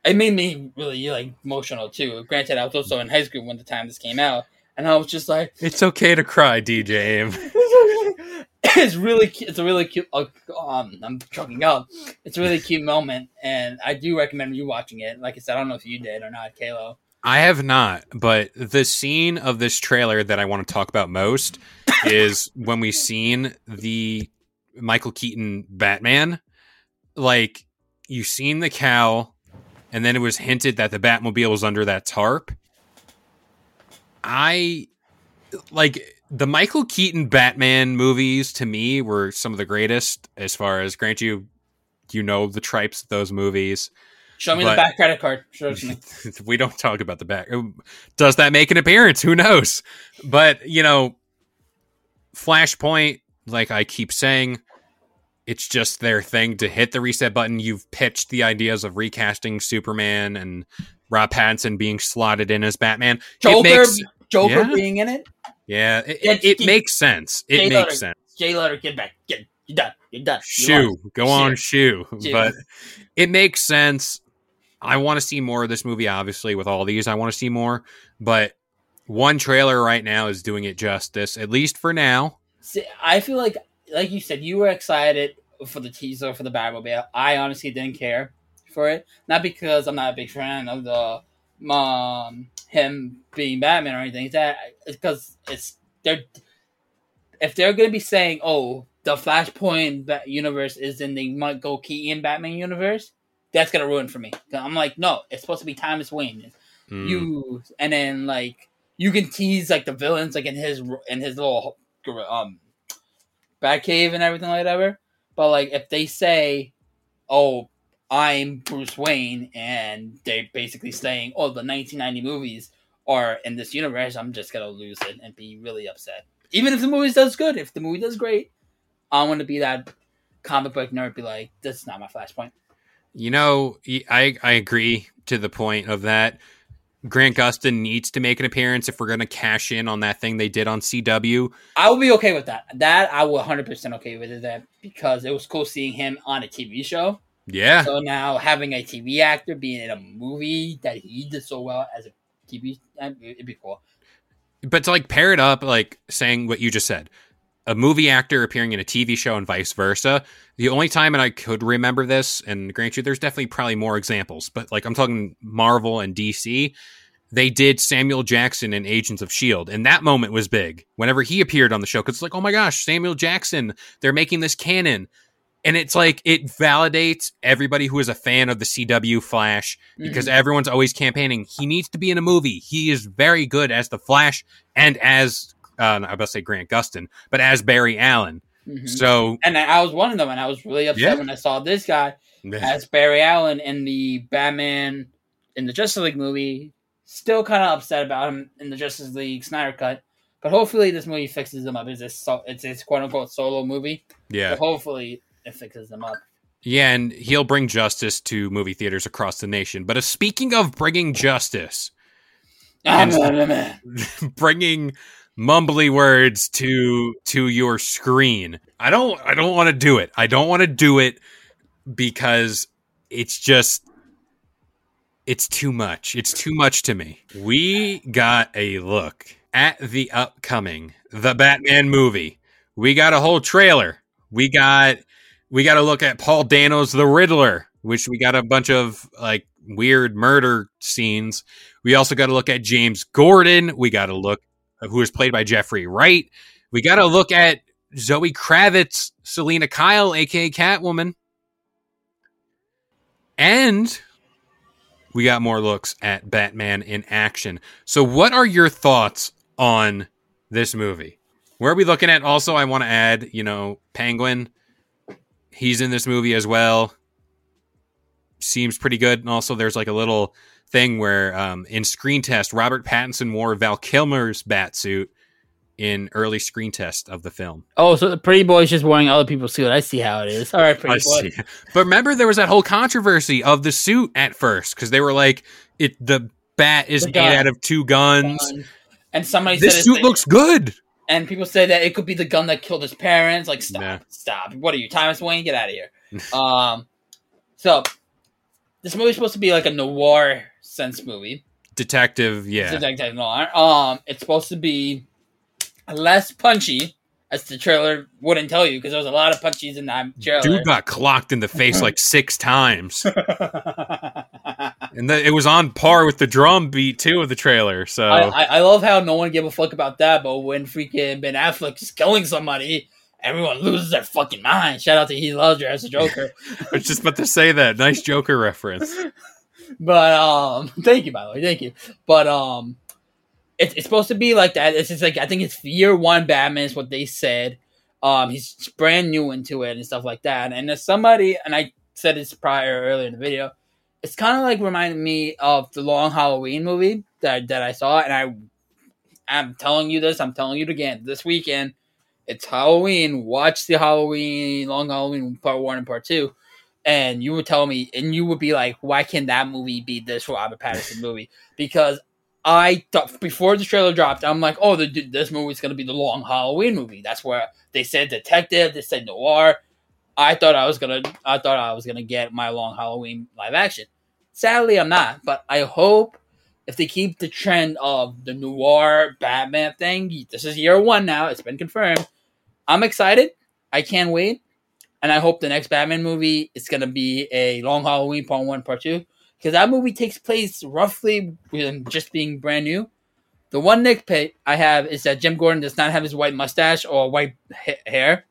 It made me really like emotional too. Granted, I was also in high school when the time this came out, and I was just like, it's okay to cry, DJ it's really it's a really cute uh, um i'm choking up it's a really cute moment and i do recommend you watching it like i said i don't know if you did or not kalo I have not, but the scene of this trailer that I want to talk about most is when we seen the Michael Keaton Batman. Like you seen the cow, and then it was hinted that the Batmobile was under that tarp. I like the Michael Keaton Batman movies to me were some of the greatest as far as grant you you know the tripes of those movies. show me But- the Bat credit card show it to me we don't talk about the back. Does that make an appearance? Who knows? But you know, Flashpoint, like I keep saying, it's just their thing to hit the reset button. You've pitched the ideas of recasting Superman and Rob Pattinson being slotted in as Batman. Joker, makes, Joker yeah. being in it. yeah, it, it, it makes sense. It Jay makes sense. Jay Letter, get back, get you're done, you're done. You Shoe, lost. go on. Shoe. But it makes sense. I want to see more of this movie. Obviously, with all these, I want to see more. But one trailer right now is doing it justice, at least for now. See, I feel like, like you said, you were excited for the teaser for the Batmobile. I honestly didn't care for it, not because I'm not a big fan of the um him being Batman or anything. It's that it's because it's they're if they're gonna be saying, oh, the Flashpoint universe is in the Michael Keaton Batman universe, that's gonna ruin for me. I'm like, no, it's supposed to be Thomas Wayne. Mm. You and then like you can tease like the villains like in his in his little um Batcave and everything like that. But like if they say, "Oh, I'm Bruce Wayne," and they're basically saying, "Oh, the 1990 movies are in this universe," I'm just gonna lose it and be really upset. Even if the movie does good, if the movie does great, I want to be that comic book nerd. Be like, "This is not my Flashpoint." You know, I I agree to the point of that. Grant Gustin needs to make an appearance if we're going to cash in on that thing they did on CW. I will be okay with that. That I will 100 percent okay with. That because it was cool seeing him on a TV show. Yeah, So now having a TV actor being in a movie that he did so well as a TV, uh, it'd be cool. but to like pair it up, like saying what you just said, a movie actor appearing in a TV show and vice versa. The only time, and I could remember this, and grant you, there's definitely probably more examples, but like I'm talking Marvel and DC, they did Samuel Jackson in Agents of Shield, and that moment was big. Whenever he appeared on the show, because it's like, oh my gosh, Samuel Jackson, they're making this canon. And it's like it validates everybody who is a fan of the CW Flash because mm-hmm. everyone's always campaigning. He needs to be in a movie. He is very good as the Flash and as uh, I about to say Grant Gustin, but as Barry Allen. Mhm. So And I was one of them, and I was really upset Yeah. when I saw this guy as Barry Allen in the Batman in the Justice League movie. Still kind of upset about him in the Justice League Snyder cut, but hopefully this movie fixes him up. It's a so, it's it's quote unquote solo movie, yeah, but hopefully it fixes him up. yeah, and he'll bring justice to movie theaters across the nation. But uh, speaking of bringing justice, Ah, And- bringing mumbly words to to your screen. I don't I don't want to do it. I don't want to do it because it's just it's too much. It's too much to me. We got a look at the upcoming The Batman movie. We got a whole trailer. We got we got to look at Paul Dano's The Riddler, which we got a bunch of like weird murder scenes. We also got to look at James Gordon. We got to look who is played by Jeffrey Wright. We got to look at Zoe Kravitz, Selina Kyle, aka Catwoman. And we got more looks at Batman in action. So, what are your thoughts on this movie? Where are we looking at? Also, I want to add, you know, Penguin. He's in this movie as well. Seems pretty good. And also, there's like a little thing where um, in screen test, Robert Pattinson wore Val Kilmer's bat suit in early screen test of the film. Oh, so the pretty boy's just wearing other people's suit. I see how it is. All right, pretty I boy. see. But remember, there was that whole controversy of the suit at first because they were like, "It the bat is The made out of two guns." Um, And somebody said This suit looks good. and people say that it could be the gun that killed his parents. Like, stop, Nah. stop. What are you, Thomas Wayne? Get out of here. um, so this movie's supposed to be like a noir sense movie. Detective, yeah, Detective noir. Um, it's supposed to be less punchy, as the trailer wouldn't tell you, because there was a lot of punchies in that trailer. dude got clocked in the face like six times, and the, it was on par with the drum beat too of the trailer. So I, I, I love how no one gave a fuck about that, but when freaking Ben Affleck is killing somebody, everyone loses their fucking mind. Shout out to Heath Ledger as a Joker. I was just about to say that nice Joker reference. but um, thank you by the way, thank you. But um, it's it's supposed to be like that. It's just like I think it's year one Batman is what they said. Um, he's brand new into it and stuff like that. And there's somebody, and I said this prior earlier in the video. It's kind of like reminding me of the Long Halloween movie that that I saw, and I I'm telling you this, I'm telling you it again. This weekend, it's Halloween. Watch the Halloween, Long Halloween Part One and Part Two, and you would tell me, and you would be like, "Why can that movie be this Robert Pattinson movie?" Because I thought before the trailer dropped, I'm like, "Oh, the, this movie's gonna be the Long Halloween movie." That's where they said detective, they said noir. I thought I was gonna, I thought I was gonna get my Long Halloween live action. Sadly, I'm not, but I hope if they keep the trend of the noir Batman thing, this is year one now. It's been confirmed. I'm excited. I can't wait. And I hope the next Batman movie is to be a Long Halloween Part 1, Part 2. Because that movie takes place roughly with just being brand new. The one nitpick I have is that Jim Gordon does not have his white mustache or white ha- hair.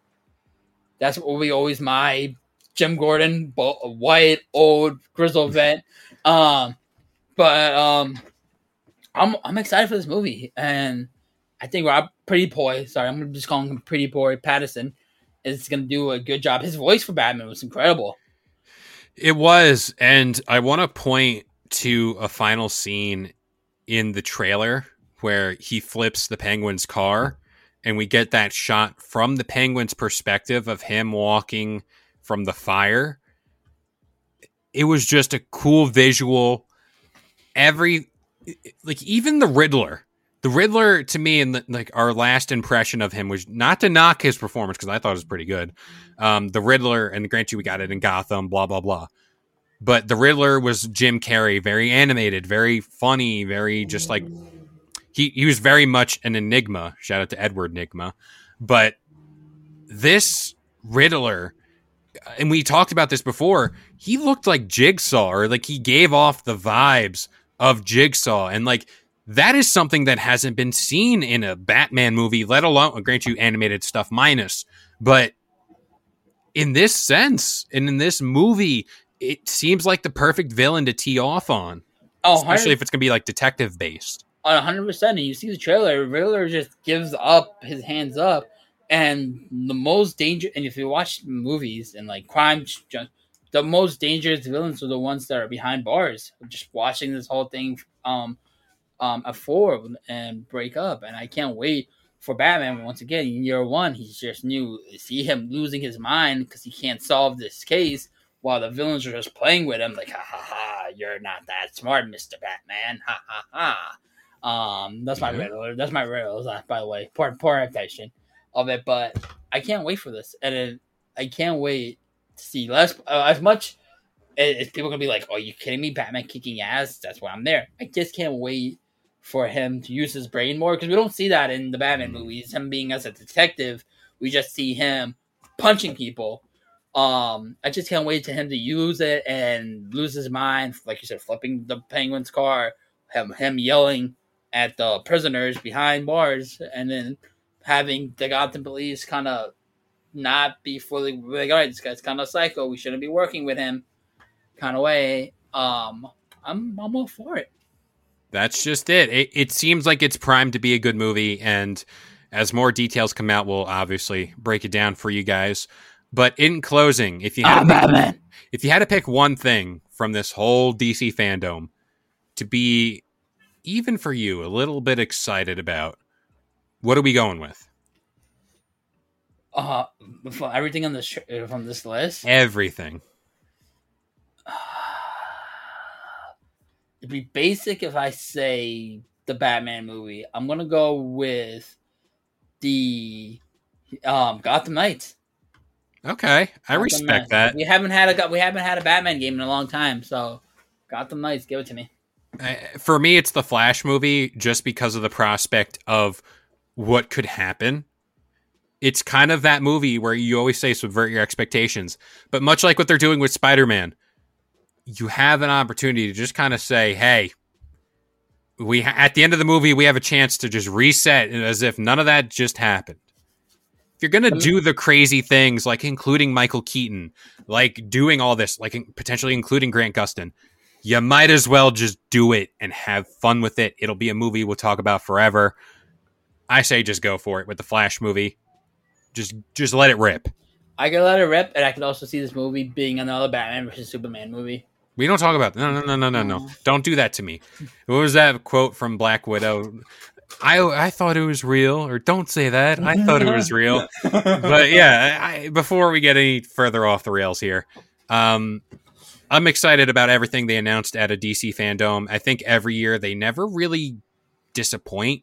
That's what will be always my Jim Gordon, white, old, grizzled vet. Um, but um, I'm I'm excited for this movie, and I think Rob Pretty Boy, sorry, I'm just calling him Pretty Boy Pattinson, is going to do a good job. His voice for Batman was incredible. It was, and I want to point to a final scene in the trailer where he flips the penguin's car and we get that shot from the penguin's perspective of him walking from the fire. It was just a cool visual. Every like even the Riddler the Riddler to me and like our last impression of him was not to knock his performance because I thought it was pretty good. Um, the Riddler and grant you we got it in Gotham, blah blah blah. But the Riddler was Jim Carrey, very animated, very funny, very just like he he was very much an enigma. Shout out to Edward Nygma. But this Riddler, and we talked about this before, he looked like Jigsaw, or like he gave off the vibes of Jigsaw, and like that is something that hasn't been seen in a Batman movie, let alone grant you animated stuff minus. But in this sense, and in this movie, it seems like the perfect villain to tee off on. Oh, especially if it's gonna be like detective based. On hundred percent, and you see the trailer, Riddler just gives up his hands up, and the most danger. And if you watch movies and like crime, the most dangerous villains are the ones that are behind bars. Just watching this whole thing, um, um, afford and break up. And I can't wait for Batman once again in year one. He's just new. See him losing his mind because he can't solve this case while the villains are just playing with him, like, ha ha ha, you're not that smart, Mr. Batman. Ha ha ha. Um, that's my mm-hmm. riddle. That's my riddle, by the way. Poor, poor adaptation of it, but I can't wait for this. And it, I can't wait to see less, uh, as much as people gonna be like, "Are you kidding me? Batman kicking ass? That's why I'm there." I just can't wait for him to use his brain more because we don't see that in the Batman mm. movies. Him being as a detective, we just see him punching people. Um, I just can't wait to him to use it and lose his mind, like you said, flipping the Penguin's car, him him yelling at the prisoners behind bars, and then having the Gotham police kind of not be fully like, all right, this guy's kind of psycho. We shouldn't be working with him, kind of way. Um, I'm I'm all for it. That's just it. it. It seems like it's primed to be a good movie, and as more details come out, we'll obviously break it down for you guys. But in closing, if you had oh, to pick, if you had to pick one thing from this whole DC FanDome to be even for you a little bit excited about, what are we going with? Uh, everything on this from this list. Everything. It'd be basic if I say the Batman movie. I'm gonna go with the um, Gotham Knights. Okay, I Gotham respect Knights. that. We haven't had a we haven't had a Batman game in a long time, so Gotham Knights, give it to me. For me, it's the Flash movie, just because of the prospect of what could happen. It's kind of that movie where you always say subvert your expectations, but much like what they're doing with Spider Man, you have an opportunity to just kind of say, "Hey, we at the end of the movie we have a chance to just reset as if none of that just happened." If you're gonna do the crazy things like including Michael Keaton, like doing all this, like potentially including Grant Gustin, you might as well just do it and have fun with it. It'll be a movie we'll talk about forever. I say just go for it with the Flash movie. Just just let it rip. I could let it rip, and I could also see this movie being another Batman versus Superman movie. We don't talk about that. No, no, no, no, no, no. Don't do that to me. What was that quote from Black Widow? I I thought it was real, or don't say that. I thought it was real. but yeah, I, before we get any further off the rails here, um, I'm excited about everything they announced at a DC FanDome. I think every year they never really disappoint,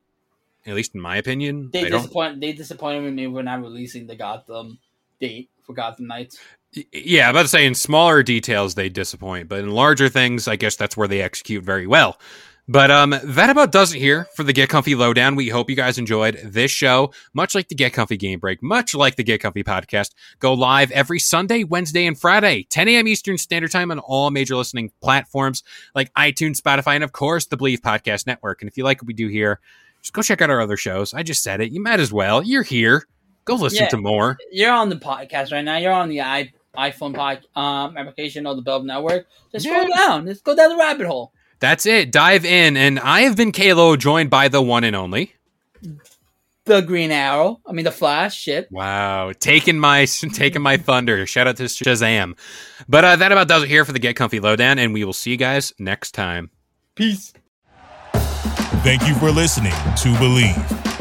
at least in my opinion. They I don't- disappoint. They disappointed me when I'm releasing the Gotham date for Gotham Knights. Yeah, I'm about to say in smaller details they disappoint, but in larger things, I guess that's where they execute very well. But um, that about does it here for the Get Comfy Lowdown. We hope you guys enjoyed this show. Much like the Get Comfy Game Break, much like the Get Comfy podcast, go live every Sunday, Wednesday, and Friday, 10 a.m. Eastern Standard Time on all major listening platforms like iTunes, Spotify, and of course the Believe Podcast Network. And if you like what we do here, just go check out our other shows. I just said it. You might as well. You're here. Go listen Yeah. to more. You're on the podcast right now. You're on the i iPhone pod, um, application of the Bleav Network. Just scroll Yeah. down. Just go down the rabbit hole. That's it. Dive in. And I have been Kalo, joined by the one and only. The Green Arrow. I mean, the Flash. Shit. Wow, taking my taking my thunder. Shout out to Shazam. But uh, that about does it here for the Get Comfy Lowdown, and we will see you guys next time. Peace. Thank you for listening to Bleav.